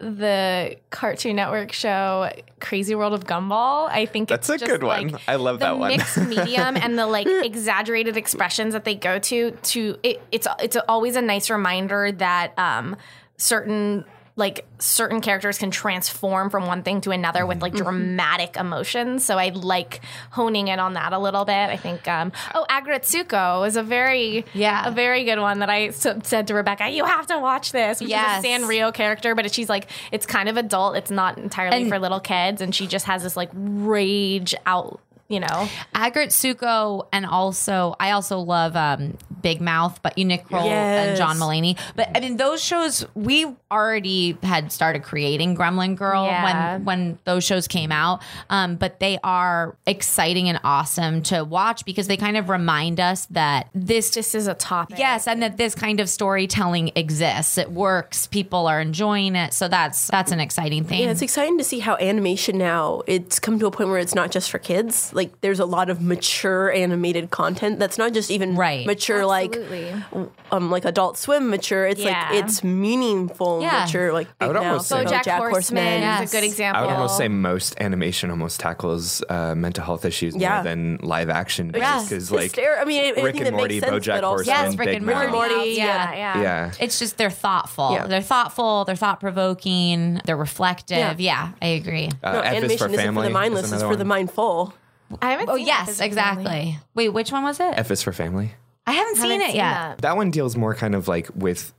the Cartoon Network show Crazy World of Gumball. I think That's it's a good one. like, I love that one. mixed medium and the like [laughs] exaggerated expressions that they go to. To it, it's it's always a nice reminder that um, certain like certain characters can transform from one thing to another with Mm-hmm. like dramatic emotions. So I like honing in on that a little bit. I think um oh Aggretsuko is a very Yeah. a very good one that I said to Rebecca, you have to watch this. Which Yes. is a Sanrio character, but she's like it's kind of adult. It's not entirely And- for little kids and she just has this like rage out, you know. Aggretsuko and also I also love um, Big Mouth, but Nick Kroll and John Mulaney. But I mean, those shows we already had started creating Gremlin Girl Yeah. when when those shows came out. Um, but they are exciting and awesome to watch because they kind of remind us that this This is a topic. Yes, and that this kind of storytelling exists. It works. People are enjoying it. So that's that's an exciting thing. Yeah, it's exciting to see how animation now it's come to a point where it's not just for kids. Like there's a lot of mature animated content that's not just even Right. mature Absolutely. like um like Adult Swim mature. It's Yeah. like it's meaningful Yeah. mature like I Big would almost Mouth, say- BoJack, Horseman, Yes. is a good example. I would almost say most animation almost tackles uh, mental health issues Yeah. more than live action Yeah. does. Because like Hyster- I mean, anything Rick that and Morty, makes sense, BoJack also- Horseman, Yes, Rick Big and Mouth. Morty. Morty, yeah, yeah. Yeah. It's just they're thoughtful. Yeah. They're thoughtful. They're thought provoking. They're reflective. Yeah. Yeah. I agree. Uh, No, animation isn't for the mindless; it's another for the mindful. I haven't oh seen yes, F is exactly. Family. Wait, which one was it? F is for family. I haven't seen Haven't it seen yet. that. That one deals more kind of like with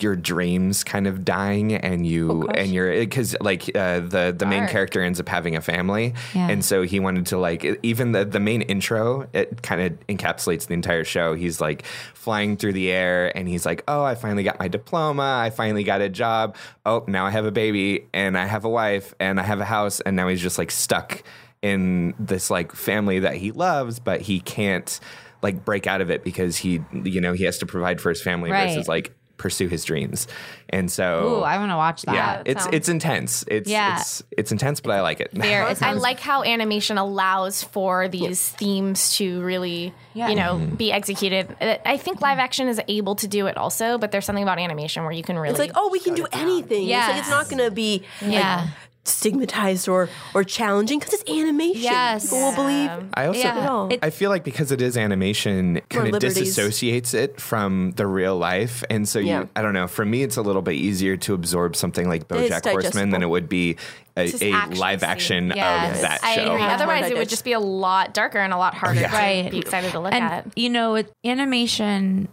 your dreams kind of dying and you and your because like uh, the the main character ends up having a family Yeah. and so he wanted to like even the the main intro it kind of encapsulates the entire show he's like flying through the air and he's like oh i finally got my diploma i finally got a job oh now i have a baby and i have a wife and i have a house and now he's just like stuck in this like family that he loves but he can't like break out of it because he you know he has to provide for his family Right. versus like pursue his dreams. And so, Ooh, I want to watch that. yeah, it's sounds- it's intense. It's Yeah. it's it's intense, but I like it. There, it I like how animation allows for these themes to really, Yeah. you know, Mm-hmm. be executed. I think live action is able to do it also, but there's something about animation where you can really. It's like, oh, we can do anything. It's like it's not going to be like, Yeah. Stigmatized or or challenging because it's animation. Yes. People will believe. I also Yeah. It- I feel like because it is animation, kind of disassociates it from the real life, and so Yeah. I don't know. For me, it's a little bit easier to absorb something like BoJack Horseman than it would be a, a actually live action Yes. of that I show. agree. Otherwise, it would just be a lot darker and a lot harder yeah. to Right. be excited to look and at. you know it, animation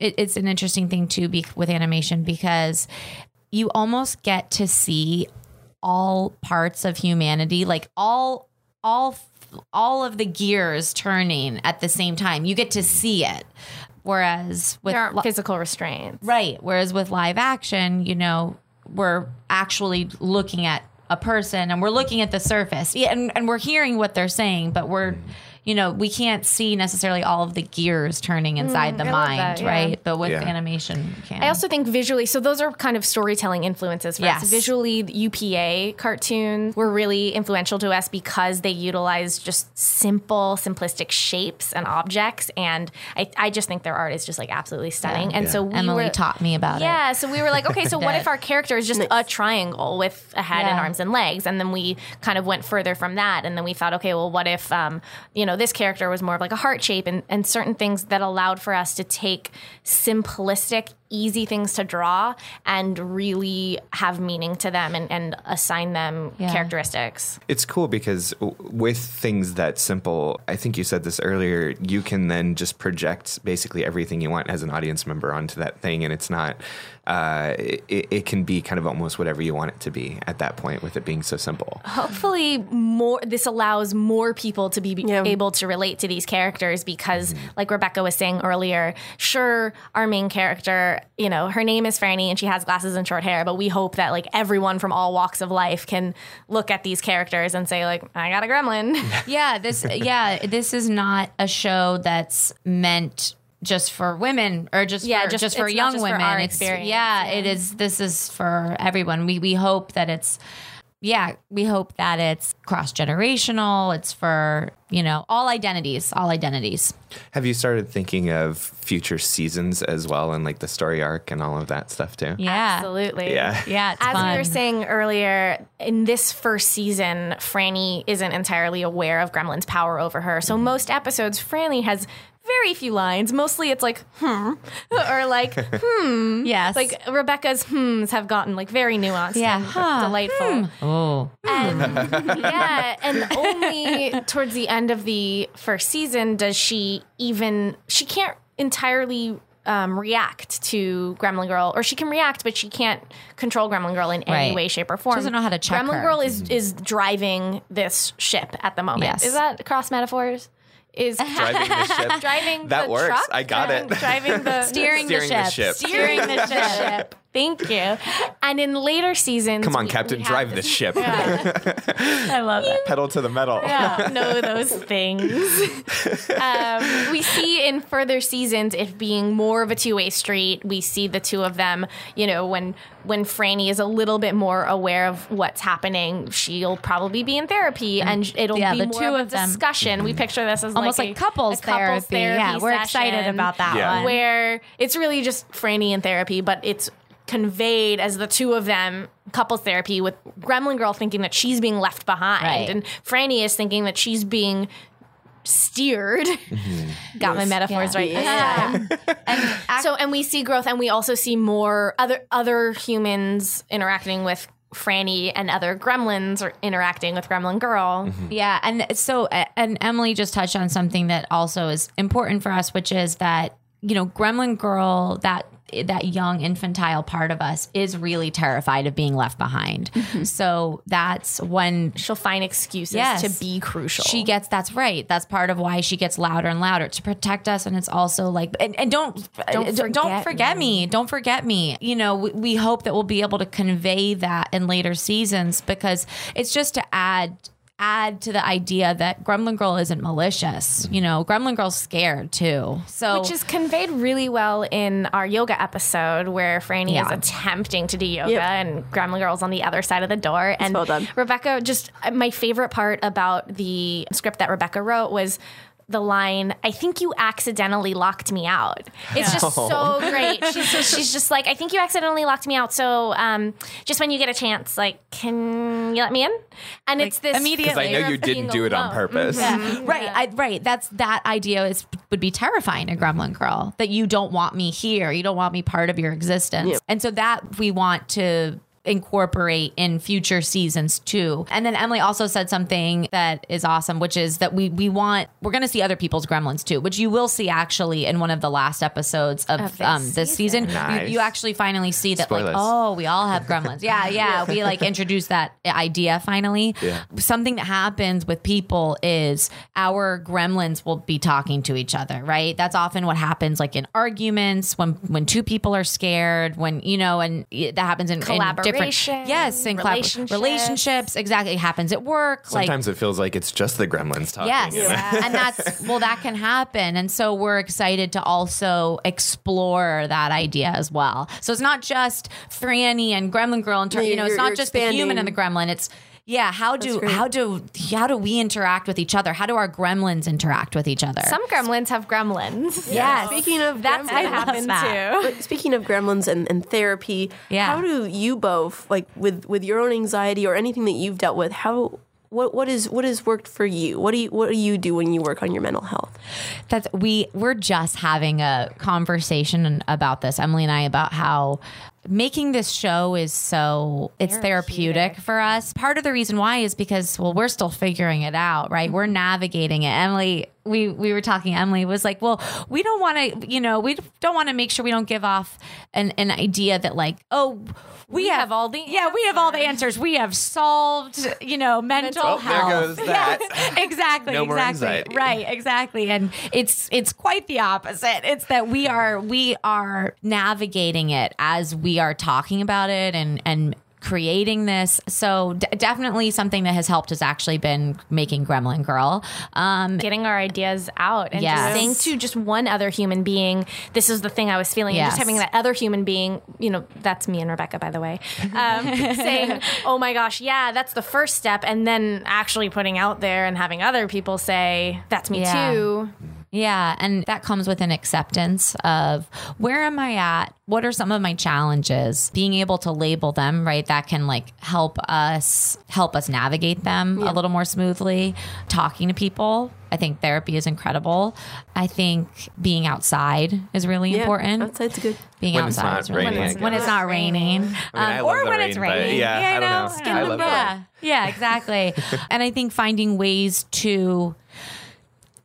it, it's an interesting thing too be, with animation because you almost get to see all parts of humanity like all all all of the gears turning at the same time you get to see it whereas with There aren't li- physical restraints. Right. Whereas with live action, you know, we're actually looking at a person and we're looking at the surface. Yeah, and, and we're hearing what they're saying, but we're you know, we can't see necessarily all of the gears turning inside the I mind, that, yeah. right? But with Yeah. animation, you can. I also think visually, so those are kind of storytelling influences for Yes. us. Visually, the UPA cartoons were really influential to us because they utilized just simple, simplistic shapes and objects. And I, I just think their art is just like absolutely stunning. And so we Emily were, taught me about it. yeah, so we were like, okay, so [laughs] what if our character is just a triangle with a head and arms and legs? And then we kind of went further from that. And then we thought, okay, well, what if, um, you know, this character was more of like a heart shape and, and certain things that allowed for us to take simplistic, easy things to draw and really have meaning to them and, and assign them Yeah. characteristics. It's cool because with things that simple, I think you said this earlier, you can then just project basically everything you want as an audience member onto that thing. And it's not, uh, it, it can be kind of almost whatever you want it to be at that point with it being so simple. hopefully more this allows more people to be Yeah. able to relate to these characters because like rebecca was saying earlier sure our main character you know her name is franny and she has glasses and short hair but we hope that like everyone from all walks of life can look at these characters and say like i got a gremlin [laughs] yeah, this yeah, this is not a show that's meant just for women or just Yeah, for, just- just, for young just for women. our it's experience, yeah, it is. This is for everyone. We we hope that it's yeah, we hope that it's cross generational. It's for you know all identities, all identities. Have you started thinking of future seasons as well and like the story arc and all of that stuff too? Yeah, absolutely Yeah. yeah. It's As fun. we were saying earlier, in this first season, Franny isn't entirely aware of Gremlin's power over her. So mm-hmm. most episodes, Franny has very few lines. Mostly it's like, hmm, [laughs] or like, [laughs] hmm. yes, Like Rebecca's hmms have gotten like very nuanced Yeah. and Huh. delightful. oh And [laughs] yeah, and only towards the end of the first season does she even she can't entirely um, react to Gremlin Girl, or she can react, but she can't control Gremlin Girl in any Right. way, shape, or form. She doesn't know how to check Gremlin her. Girl is is driving this ship at the moment. Yes. Is that cross metaphors? Is [laughs] Driving the ship. driving That the works. truck? I got driving, it. Driving the [laughs] steering, Steering the ship. steering the ship. Thank you. And in later seasons, Come on, we- Captain, we drive this- this ship. [laughs] I love it. Pedal to the metal. yeah, know those things. [laughs] um, we see in further seasons it being more of a two way street. We see the two of them. You know, when when Franny is a little bit more aware of what's happening, she'll probably be in therapy, and it'll yeah, be the more two of a of them. discussion. We picture this as Almost like, like a- couples a couples therapy. Yeah, we're excited about that Yeah. one. Where it's really just Franny in therapy, but it's conveyed as the two of them couples therapy with Gremlin Girl thinking that she's being left behind Right. and Franny is thinking that she's being steered. Mm-hmm. Got my metaphors Yeah. right this Yeah. time. and [laughs] So and we see growth and we also see more other other humans interacting with Franny and other gremlins are interacting with Gremlin Girl. Mm-hmm. Yeah, and so and Emily just touched on something that also is important for us, which is that you know, Gremlin Girl that that young infantile part of us is really terrified of being left behind. Mm-hmm. So that's when She'll find excuses Yes. to be crucial. she gets that's right. That's part of why she gets louder and louder to protect us. And it's also like and, and don't Don't don't, don't forget forget me. Don't forget me. You know, we, we hope that we'll be able to convey that in later seasons because it's just to add add to the idea that Gremlin Girl isn't malicious. You know, Gremlin Girl's scared too. So Which is conveyed really well in our yoga episode where Franny Yeah. is attempting to do yoga Yep. and Gremlin Girl's on the other side of the door. and well. Rebecca, just uh, my favorite part about the script that Rebecca wrote was the line, I think you accidentally locked me out. It's just so [laughs] great. She's, she's just like, I think you accidentally locked me out. So um, just when you get a chance, like, can you let me in? And it's this immediately. Because I know you didn't do it on alone. purpose. right, I, right. That's that idea is would be terrifying to Gremlin Girl that you don't want me here, you don't want me part of your existence, Yeah. and so that we want to incorporate in future seasons too. And then Emily also said something that is awesome, which is that we we want we're going to see other people's gremlins too, which you will see actually in one of the last episodes of, Of this um, this season. season. You, Nice. you actually finally see that like oh we all have gremlins. Yeah, [laughs] yeah. We like introduced that idea finally. Yeah. Something that happens with people is our gremlins will be talking to each other, right? That's often what happens like in arguments when when two people are scared, when you know, and that happens in, in different Collaboration, yes, in collab- relationships. relationships. Exactly, it happens at work. Sometimes it feels like it's just the gremlins talking. Yes. and- And that's, [laughs] well, that can happen. And so we're excited to also explore that idea as well. So it's not just Franny and Gremlin Girl, and, you know, it's not just the human and the gremlin. It's, yeah, how do how do how do we interact with each other? How do our gremlins interact with each other? Some gremlins have gremlins. [laughs] Yes. Speaking of That's gremlins- what love happened that. too. But speaking of gremlins and, and therapy, Yeah. how do you both like with with your own anxiety or anything that you've dealt with? How what what is what has worked for you? What do you what do you do when you work on your mental health? That's we we're just having a conversation about this, Emily and I, about how making this show is so it's therapeutic, for us. Part of the reason why is because well, we're still figuring it out, right? We're navigating it. Emily, we we were talking. Emily was like, "Well, we don't want to, you know, we don't want to make sure we don't give off an an idea that like, oh." We, have, have all the yeah. We have all the answers. We have solved, you know, mental Oh, there health. goes that. [laughs] Yes, exactly. No more exactly. anxiety. Right, exactly. And it's it's quite the opposite. It's that we are we are navigating it as we are talking about it and and creating this. So d- definitely something that has helped has actually been making Gremlin Girl. Um getting our ideas out and Yes. just saying to just one other human being, this is the thing I was feeling, and just having that other human being, you know, that's me and Rebecca, by the way, um, [laughs] saying, oh my gosh, yeah, that's the first step, and then actually putting out there and having other people say, that's me Yeah. too. Yeah, and that comes with an acceptance of where am I at? What are some of my challenges? Being able to label them, right? That can like help us help us navigate them a little more smoothly. Talking to people, I think therapy is incredible. I think being outside is really important. outside's good. Being When it's outside not is really raining, important. When it's not raining, I mean, I Um, love or the when rain, it's but raining. yeah, I don't know. Skin I the love yeah, yeah, exactly. [laughs] and I think finding ways to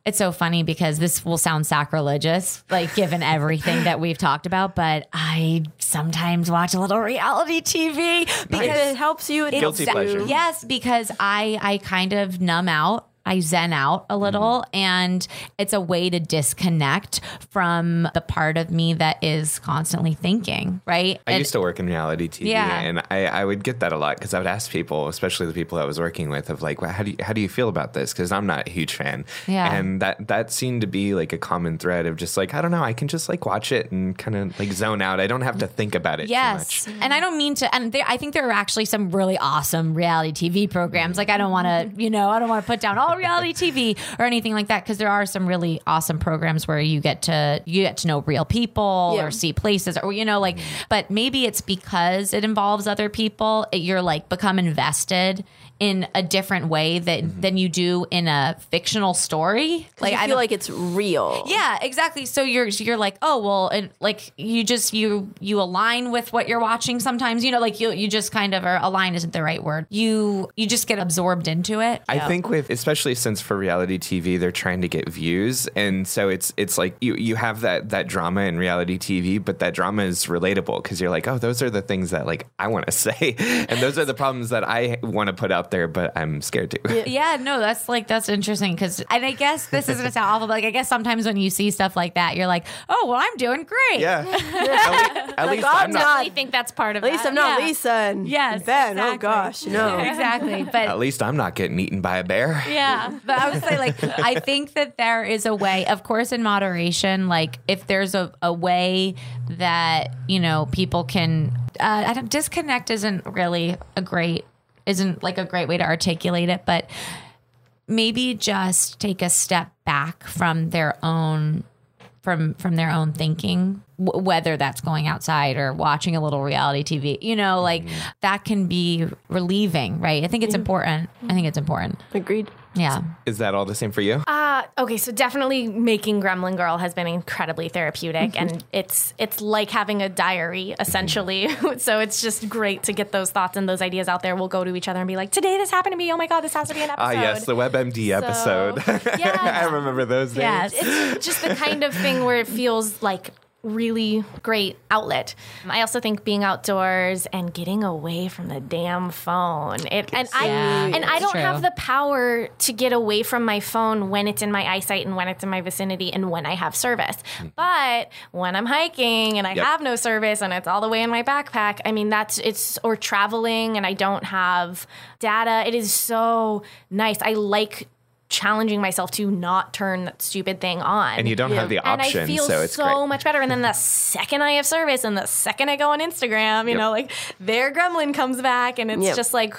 it's so funny because this will sound sacrilegious, like given everything that we've talked about, but I sometimes watch a little reality TV Because it helps you. It Guilty pleasure. Yes, because I I kind of numb out. I zen out a little, Mm-hmm. and it's a way to disconnect from the part of me that is constantly thinking. Right? I And- used to work in reality TV, Yeah. and I, I would get that a lot because I would ask people, especially the people I was working with, of like, well, how do you how do you feel about this? Because I'm not a huge fan, Yeah. and that that seemed to be like a common thread of just like I don't know, I can just like watch it and kind of like zone out. I don't have to think about it Yes, too much. and I don't mean to. And there, I think there are actually some really awesome reality TV programs. Like I don't want to, you know, I don't want to put down all reality TV or anything like that because there are some really awesome programs where you get to you get to know real people Yeah. or see places or you know like. But maybe it's because it involves other people. It, you're like become invested in a different way that mm-hmm. than you do in a fictional story. Like I I feel like it's real. yeah, exactly. So you're you're like, oh well, it, like you just you you align with what you're watching. Sometimes you know, like you you just kind of or align isn't the right word. You you just get absorbed into it. I think with especially since for reality TV they're trying to get views and so it's it's like you you have that that drama in reality TV but that drama is relatable because you're like oh those are the things that like I want to [laughs] say and those are the problems that I want to put out there but I'm scared to. Yeah, [laughs] no, that's like that's interesting because, and I guess this isn't sound awful, but like I guess sometimes when you see stuff like that, you're like, oh well, I'm doing great. Yeah. at, [laughs] At least I'm I'm not- not. I think that's part of it. At least that. I'm not Yeah. Lisa and Yes, Ben. Oh gosh, no. [laughs] exactly. But At least I'm not getting eaten by a bear. Yeah, but I would say like I think that there is a way, of course, in moderation. Like if there's a, a way that you know people can uh, I don't, disconnect isn't really a great isn't like a great way to articulate it, but maybe just take a step back from their own from from their own thinking w- whether that's going outside or watching a little reality tv you know like mm-hmm. that can be relieving right? I think it's mm-hmm. important. I think it's important. Agreed. Yeah Is that all the same for you? Uh, okay, so definitely making Gremlin Girl has been incredibly therapeutic, and it's it's like having a diary essentially. [laughs] so it's just great to get those thoughts and those ideas out there. We'll go to each other and be like, "Today this happened to me. Oh my god, this has to be an episode." Ah, yes, the WebMD episode. [laughs] yeah. I remember those days. Yes. it's just the kind of thing where it feels like really great outlet. I also think being outdoors and getting away from the damn phone. It and I and I don't true. have the power to get away from my phone when it's in my eyesight and when it's in my vicinity and when I have service. Hmm. But when I'm hiking and I Yep. have no service and it's all the way in my backpack, I mean that's it's or traveling and I don't have data. It is so nice. I like challenging myself to not turn that stupid thing on. And you don't have the option, And option, I feel so it's so great. much better. And then the [laughs] second I have service and the second I go on Instagram, you Yep. know, like their gremlin comes back and it's Yep. just like,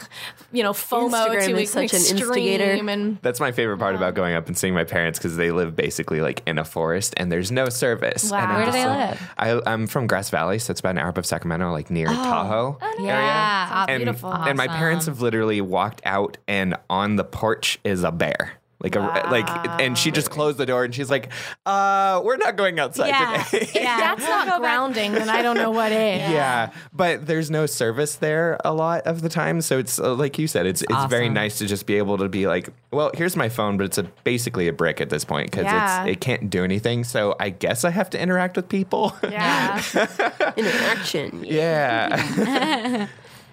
you know, FOMO Instagram to is such an extreme. instigator. And That's my favorite part about going up and seeing my parents because they live basically like in a forest and there's no service. Wow. And I'm Where do they like- live? I, I'm from Grass Valley, so it's about an hour above Sacramento, like near oh. Tahoe. Oh, yeah Sounds and, beautiful. and my parents have literally walked out and on the porch is a bear. Like a like and she just closed the door and she's like, uh, we're not going outside yeah today. yeah [laughs] that's not grounding, then I don't know what [laughs] is. Yeah, but there's no service there a lot of the time, so it's uh, like you said, it's it's very nice to just be able to be like, well, here's my phone, but it's a basically a brick at this point because Yeah. it's it can't do anything. So I guess I have to interact with people. Yeah. [laughs] Interaction. yeah.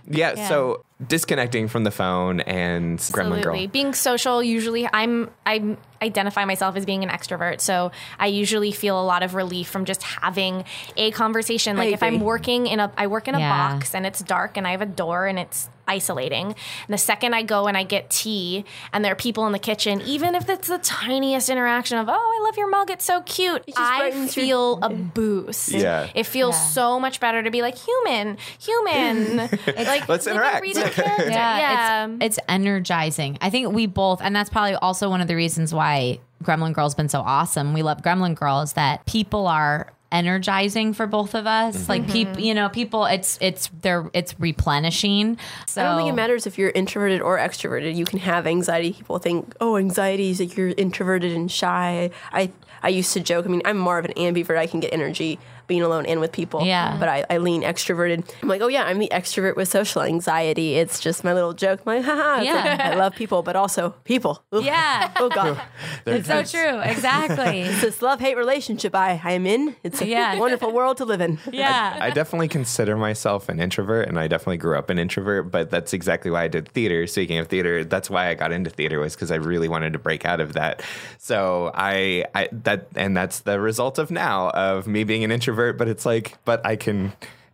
Yeah. So disconnecting from the phone and Gremlin Absolutely. Girl. Being social, usually I'm I identify myself as being an extrovert, so I usually feel a lot of relief from just having a conversation. Like if I'm working in a I work in a Yeah. box and it's dark and I have a door and it's isolating. And the second I go and I get tea and there are people in the kitchen, even if it's the tiniest interaction of, oh, I love your mug, it's so cute, just I brightens your- feel a boost. Yeah. It feels Yeah. so much better to be like human, human. [laughs] like Let's live a interact. [laughs] breathing character. yeah, Yeah. It's, it's energizing. I think we both, and that's probably also one of the reasons why Gremlin Girl's been so awesome. We love Gremlin Girls that people are energizing for both of us. Mm-hmm. Like people, mm-hmm. you know, people. It's it's they're it's replenishing. So I don't think it matters if you're introverted or extroverted. You can have anxiety. People think, oh, anxiety is like you're introverted and shy. I I used to joke. I mean, I'm more of an ambivert. I can get energy being alone and with people. Yeah. But I, I lean extroverted. I'm like, oh yeah, I'm the extrovert with social anxiety. It's just my little joke. I'm like, haha. It's like, Yeah. I love people, but also people. Ugh. [laughs] Yeah. [laughs] Oh god. [laughs] It's so true. Exactly. It's this love hate relationship I, I am in. It's a Yeah. wonderful world to live in. Yeah. I definitely consider myself an introvert, and I definitely grew up an introvert. But that's exactly why I did theater. Speaking of theater, that's why I got into theater was because I really wanted to break out of that. So I, I that and that's the result of now of me being an introvert. But it's like, but I can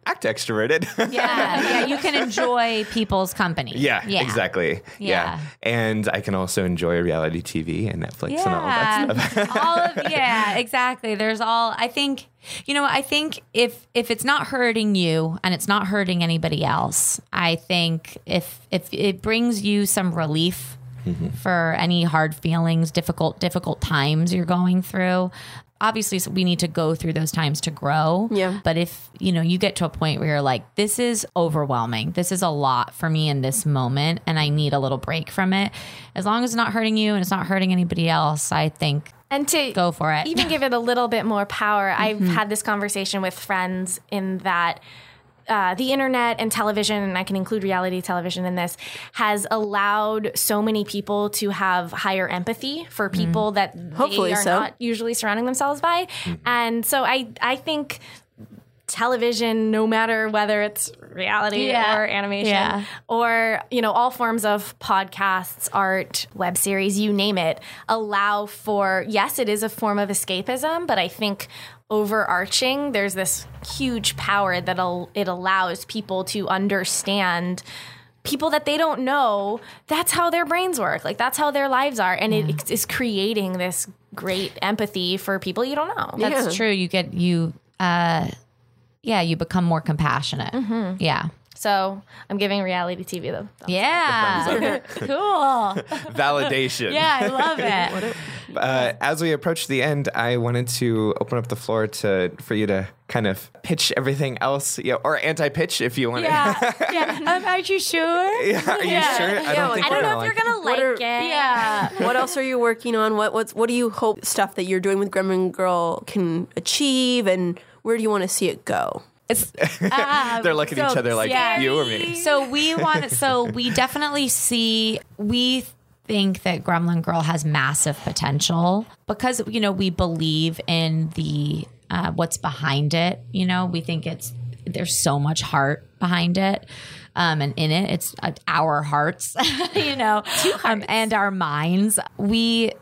act extroverted. Yeah. Yeah. You can [laughs] enjoy people's company. Yeah, yeah. exactly. Yeah. Yeah. And I can also enjoy reality TV and Netflix and all that stuff. [laughs] all of yeah, exactly. There's all I think you know, I think if if it's not hurting you and it's not hurting anybody else, I think if if it brings you some relief mm-hmm. for any hard feelings, difficult difficult times you're going through, obviously we need to go through those times to grow. Yeah. But if, you know, you get to a point where you're like this is overwhelming. This is a lot for me in this moment and I need a little break from it. As long as it's not hurting you and it's not hurting anybody else, I think And to Go for it. Even give it a little bit more power. I've mm-hmm. had this conversation with friends in that uh, the internet and television, and I can include reality television in this, has allowed so many people to have higher empathy for people that Hopefully they are so. not usually surrounding themselves by. And so I, I think television, no matter whether it's reality Yeah. or animation Yeah. or, you know, all forms of podcasts, art, web series, you name it, allow for, yes, it is a form of escapism, but I think overarching, there's this huge power that al- it allows people to understand people that they don't know that's how their brains work like that's how their lives are and it is creating this great empathy for people you don't know That's Yeah. true. You get you uh yeah, you become more compassionate. Yeah. So i'm giving reality tv the Yeah. [laughs] [laughs] cool. Validation. Yeah, I love it. [laughs] Uh, as we approach the end, I wanted to open up the floor to for you to kind of pitch everything else, yeah, or anti-pitch if you want. Yeah. Yeah. Um, are you sure? yeah. Are you Yeah. sure? I Yeah, don't like- think i don't know gonna if you're gonna like are- it Yeah. what else are you working on? What what's what do you hope stuff that you're doing with Gremlin Girl can achieve, and where do you want to see it go? It's uh, [laughs] They're looking at each other like, you or me? So we want so we definitely see we think that Gremlin Girl has massive potential because you know we believe in the uh, what's behind it. You know, we think it's there's so much heart behind it. Um, and in it, it's uh, our hearts, [laughs] you know, um, and our minds. We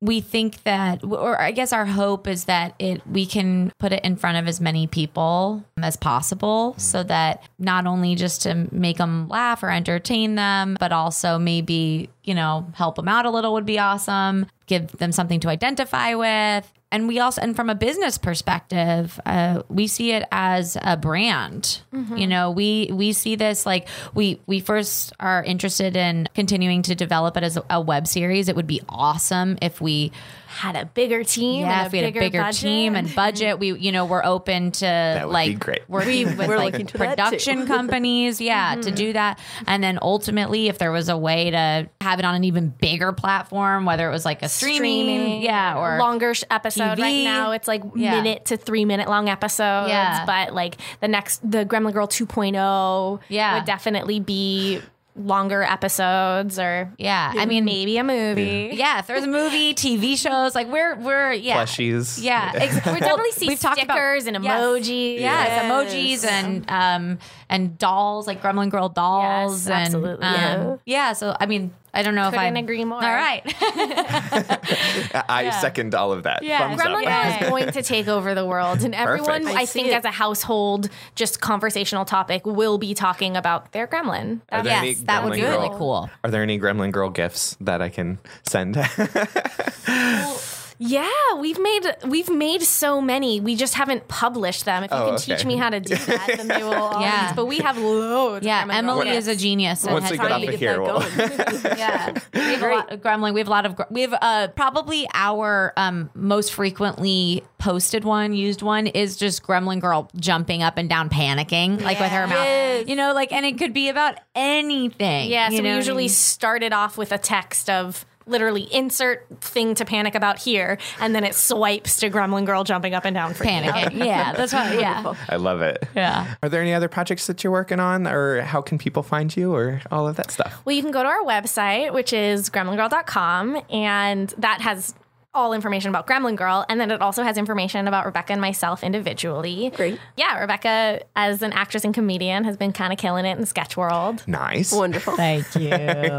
we think that or i guess our hope is that it we can put it in front of as many people as possible so that not only just to make them laugh or entertain them but also maybe you know help them out a little would be awesome give them something to identify with and we also and from a business perspective uh, we see it as a brand. You know we we see this like we we first are interested in continuing to develop it as a, a web series. It would be awesome if we had a bigger team yeah and if we had a bigger budget. team and budget we you know we're open to would like be great. working with we're like looking to that too. production [laughs] companies yeah to mm-hmm. do that and then ultimately if there was a way to have it on an even bigger platform whether it was like a streaming, yeah or longer episode TV. right now it's like Yeah. minute to three minute long episodes Yeah. but like the next the gremlin girl 2.0 Yeah. would definitely be longer episodes or yeah i mean maybe a movie yeah if there's a movie [laughs] tv shows like we're we're yeah Plushies. yeah ex- we definitely see [laughs] we've talked about- stickers and emojis Yes, Yes. emojis and um and dolls like Gremlin Girl dolls Yes, and absolutely. um, yeah. So I mean, I don't know if I Couldn't agree more. All right, [laughs] [laughs] I second all of that. Yeah, Thumbs Gremlin. Girl Yeah. is [laughs] going to take over the world, and everyone, Perfect. I, I think, it. as a household, just conversational topic, will be talking about their gremlin. Are there any yes, that would be Gremlin really cool. Are there any Gremlin Girl gifts that I can send? Yeah, we've made we've made so many. We just haven't published them. If you Oh, can okay. teach me how to do [laughs] that, then they will. All Yeah. yeah, but we have loads. Yeah, Gremlin Emily is a genius. Once we get taught off of here, we'll. [laughs] yeah, [laughs] we have a lot of Gremlin. We have a lot of. gr- We have uh, probably our um, most frequently posted one, used one is just Gremlin Girl jumping up and down, panicking like with her mouth. Yes. You know, like, and it could be about anything. Yeah, so you know we what I usually mean? started off with a text of literally insert thing to panic about here, and then it swipes to Gremlin Girl jumping up and down for panicking. yeah, that's what. Yeah, [laughs] I love it. yeah. Are there any other projects that you're working on, or how can people find you, or all of that stuff? Well, you can go to our website, which is gremlingirl.com, and that has all information about Gremlin Girl, and then it also has information about Rebecca and myself individually. Great. Yeah, Rebecca, as an actress and comedian, has been kind of killing it in the sketch world. Nice. Wonderful. [laughs] Thank you.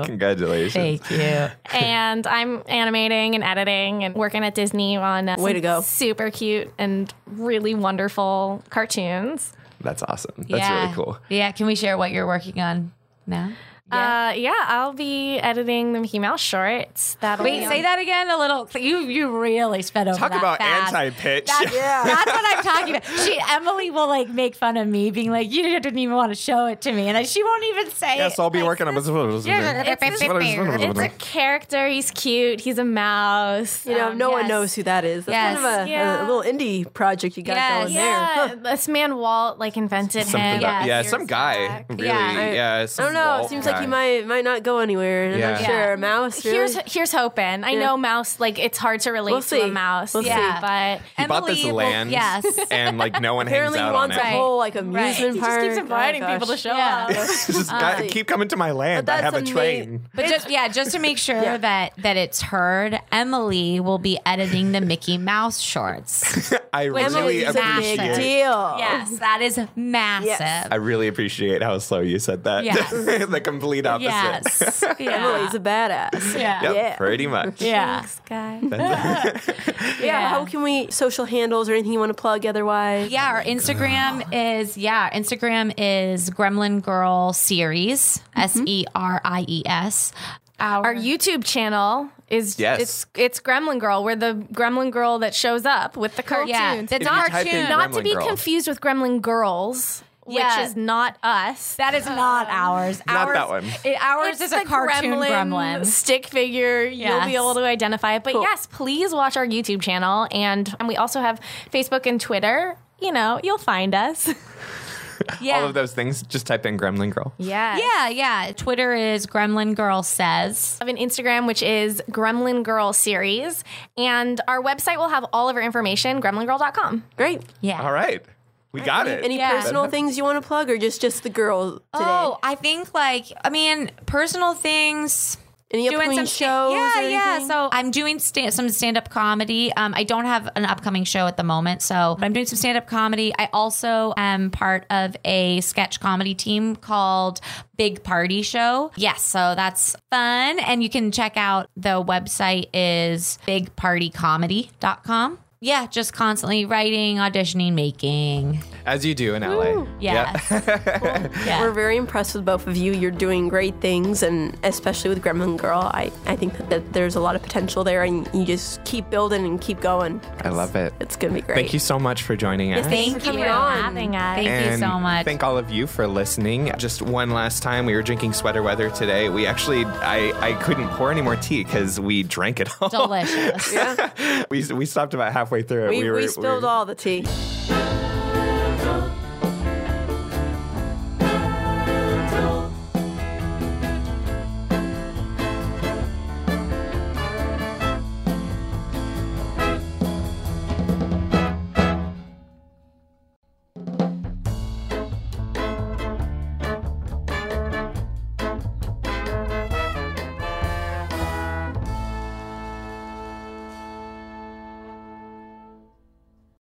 Congratulations. Thank you. [laughs] and I'm animating and editing and working at Disney on uh, Way some to go. super cute and really wonderful cartoons. That's awesome. That's yeah. really cool. Yeah, can we share what you're working on now? Yeah. Uh, yeah, I'll be editing the Mickey Mouse shorts. That'll Wait, say on- that again a little. You you really sped over Talk that about fast. anti-pitch. That's, [laughs] that's what I'm talking about. She Emily will like make fun of me, being like, "You didn't even want to show it to me," and then she won't even say. It. Yes, I'll be like, working on it. It's a [laughs] character. He's cute. He's a mouse. You know, Um, no one knows who that is. That's Yes. kind of a, Yeah. a little indie project you got Yes. going there. Yeah, Huh. this man Walt like invented Something him. about, yeah, years some guy. Really, Yeah. yeah. I don't know. Walt It seems like guy. he might might not go anywhere. I'm Yeah. not Yeah. sure. Mouse. Really? Here's here's hoping. I Yeah. know mouse like it's hard to relate We'll to a mouse. We'll see. yeah, but He bought this Emily will- land, yes. [laughs] and like no one Apparently, he hangs out on wants it. a whole like amusement park. He just keeps inviting Oh, people to show Yeah. up. [laughs] [laughs] Just uh, guy- keep coming to my land. But I have a that's train. But just yeah, just to make sure that that it's heard, Emily will be editing the Mickey Mouse shorts. I really appreciate. big deal. yes, that is massive. I really appreciate how slow you said that. Yes. the complete complete opposite. Yes. [laughs] [laughs] Emily's a badass. Yeah. Yep, Yeah. pretty much. Yeah. Thanks, guys. [laughs] Yeah. How can we social handles or anything you want to plug otherwise? Yeah, our Instagram is yeah, Instagram is Gremlin Girl Series, mm-hmm. S E R I E S. Our YouTube channel is Yes. it's it's Gremlin Girl. We're the Gremlin Girl that shows up with the cartoons. Yeah, that's If our type cartoon. not to be Girl. confused with Gremlin Girls, Yeah. which is not us. That is not um, ours. Not ours, that one. It, ours It's is a the cartoon gremlin. stick figure. You'll be able to identify it. But Cool. yes, please watch our YouTube channel, and, and we also have Facebook and Twitter. You know, you'll find us. [laughs] Yeah. All of those things. Just type in Gremlin Girl. Yeah. Yeah, yeah. Twitter is Gremlin Girl Says. I have an Instagram, which is Gremlin Girl Series. And our website will have all of our information, gremlingirl.com. Great. Yeah. All right. We got it. Any Yeah. personal [laughs] things you want to plug or just just the girl today? Oh, I think like I mean personal things. Any upcoming sta- shows? Yeah, or yeah. anything? So I'm doing sta- some stand up comedy. Um, I don't have an upcoming show at the moment, so but I'm doing some stand up comedy. I also am part of a sketch comedy team called Big Party Show. Yes, so that's fun, and you can check out the website is bigpartycomedy.com. Yeah, just constantly writing, auditioning, making. As you do in LA. Yes. [laughs] Yeah. We're very impressed with both of you. You're doing great things, and especially with Gremlin Girl, I, I think that, that there's a lot of potential there, and you just keep building and keep going. I love it. It's gonna be great. Thank you so much for joining us. thank Thank you you for for on. having us. Thank you so much. Thank all of you for listening. Just one last time, we were drinking sweater weather today. We actually, I, I couldn't pour any more tea because we drank it all. Delicious. Yeah, [laughs] we, we stopped about halfway through it. we, we, were, spilled were- all the tea. Show.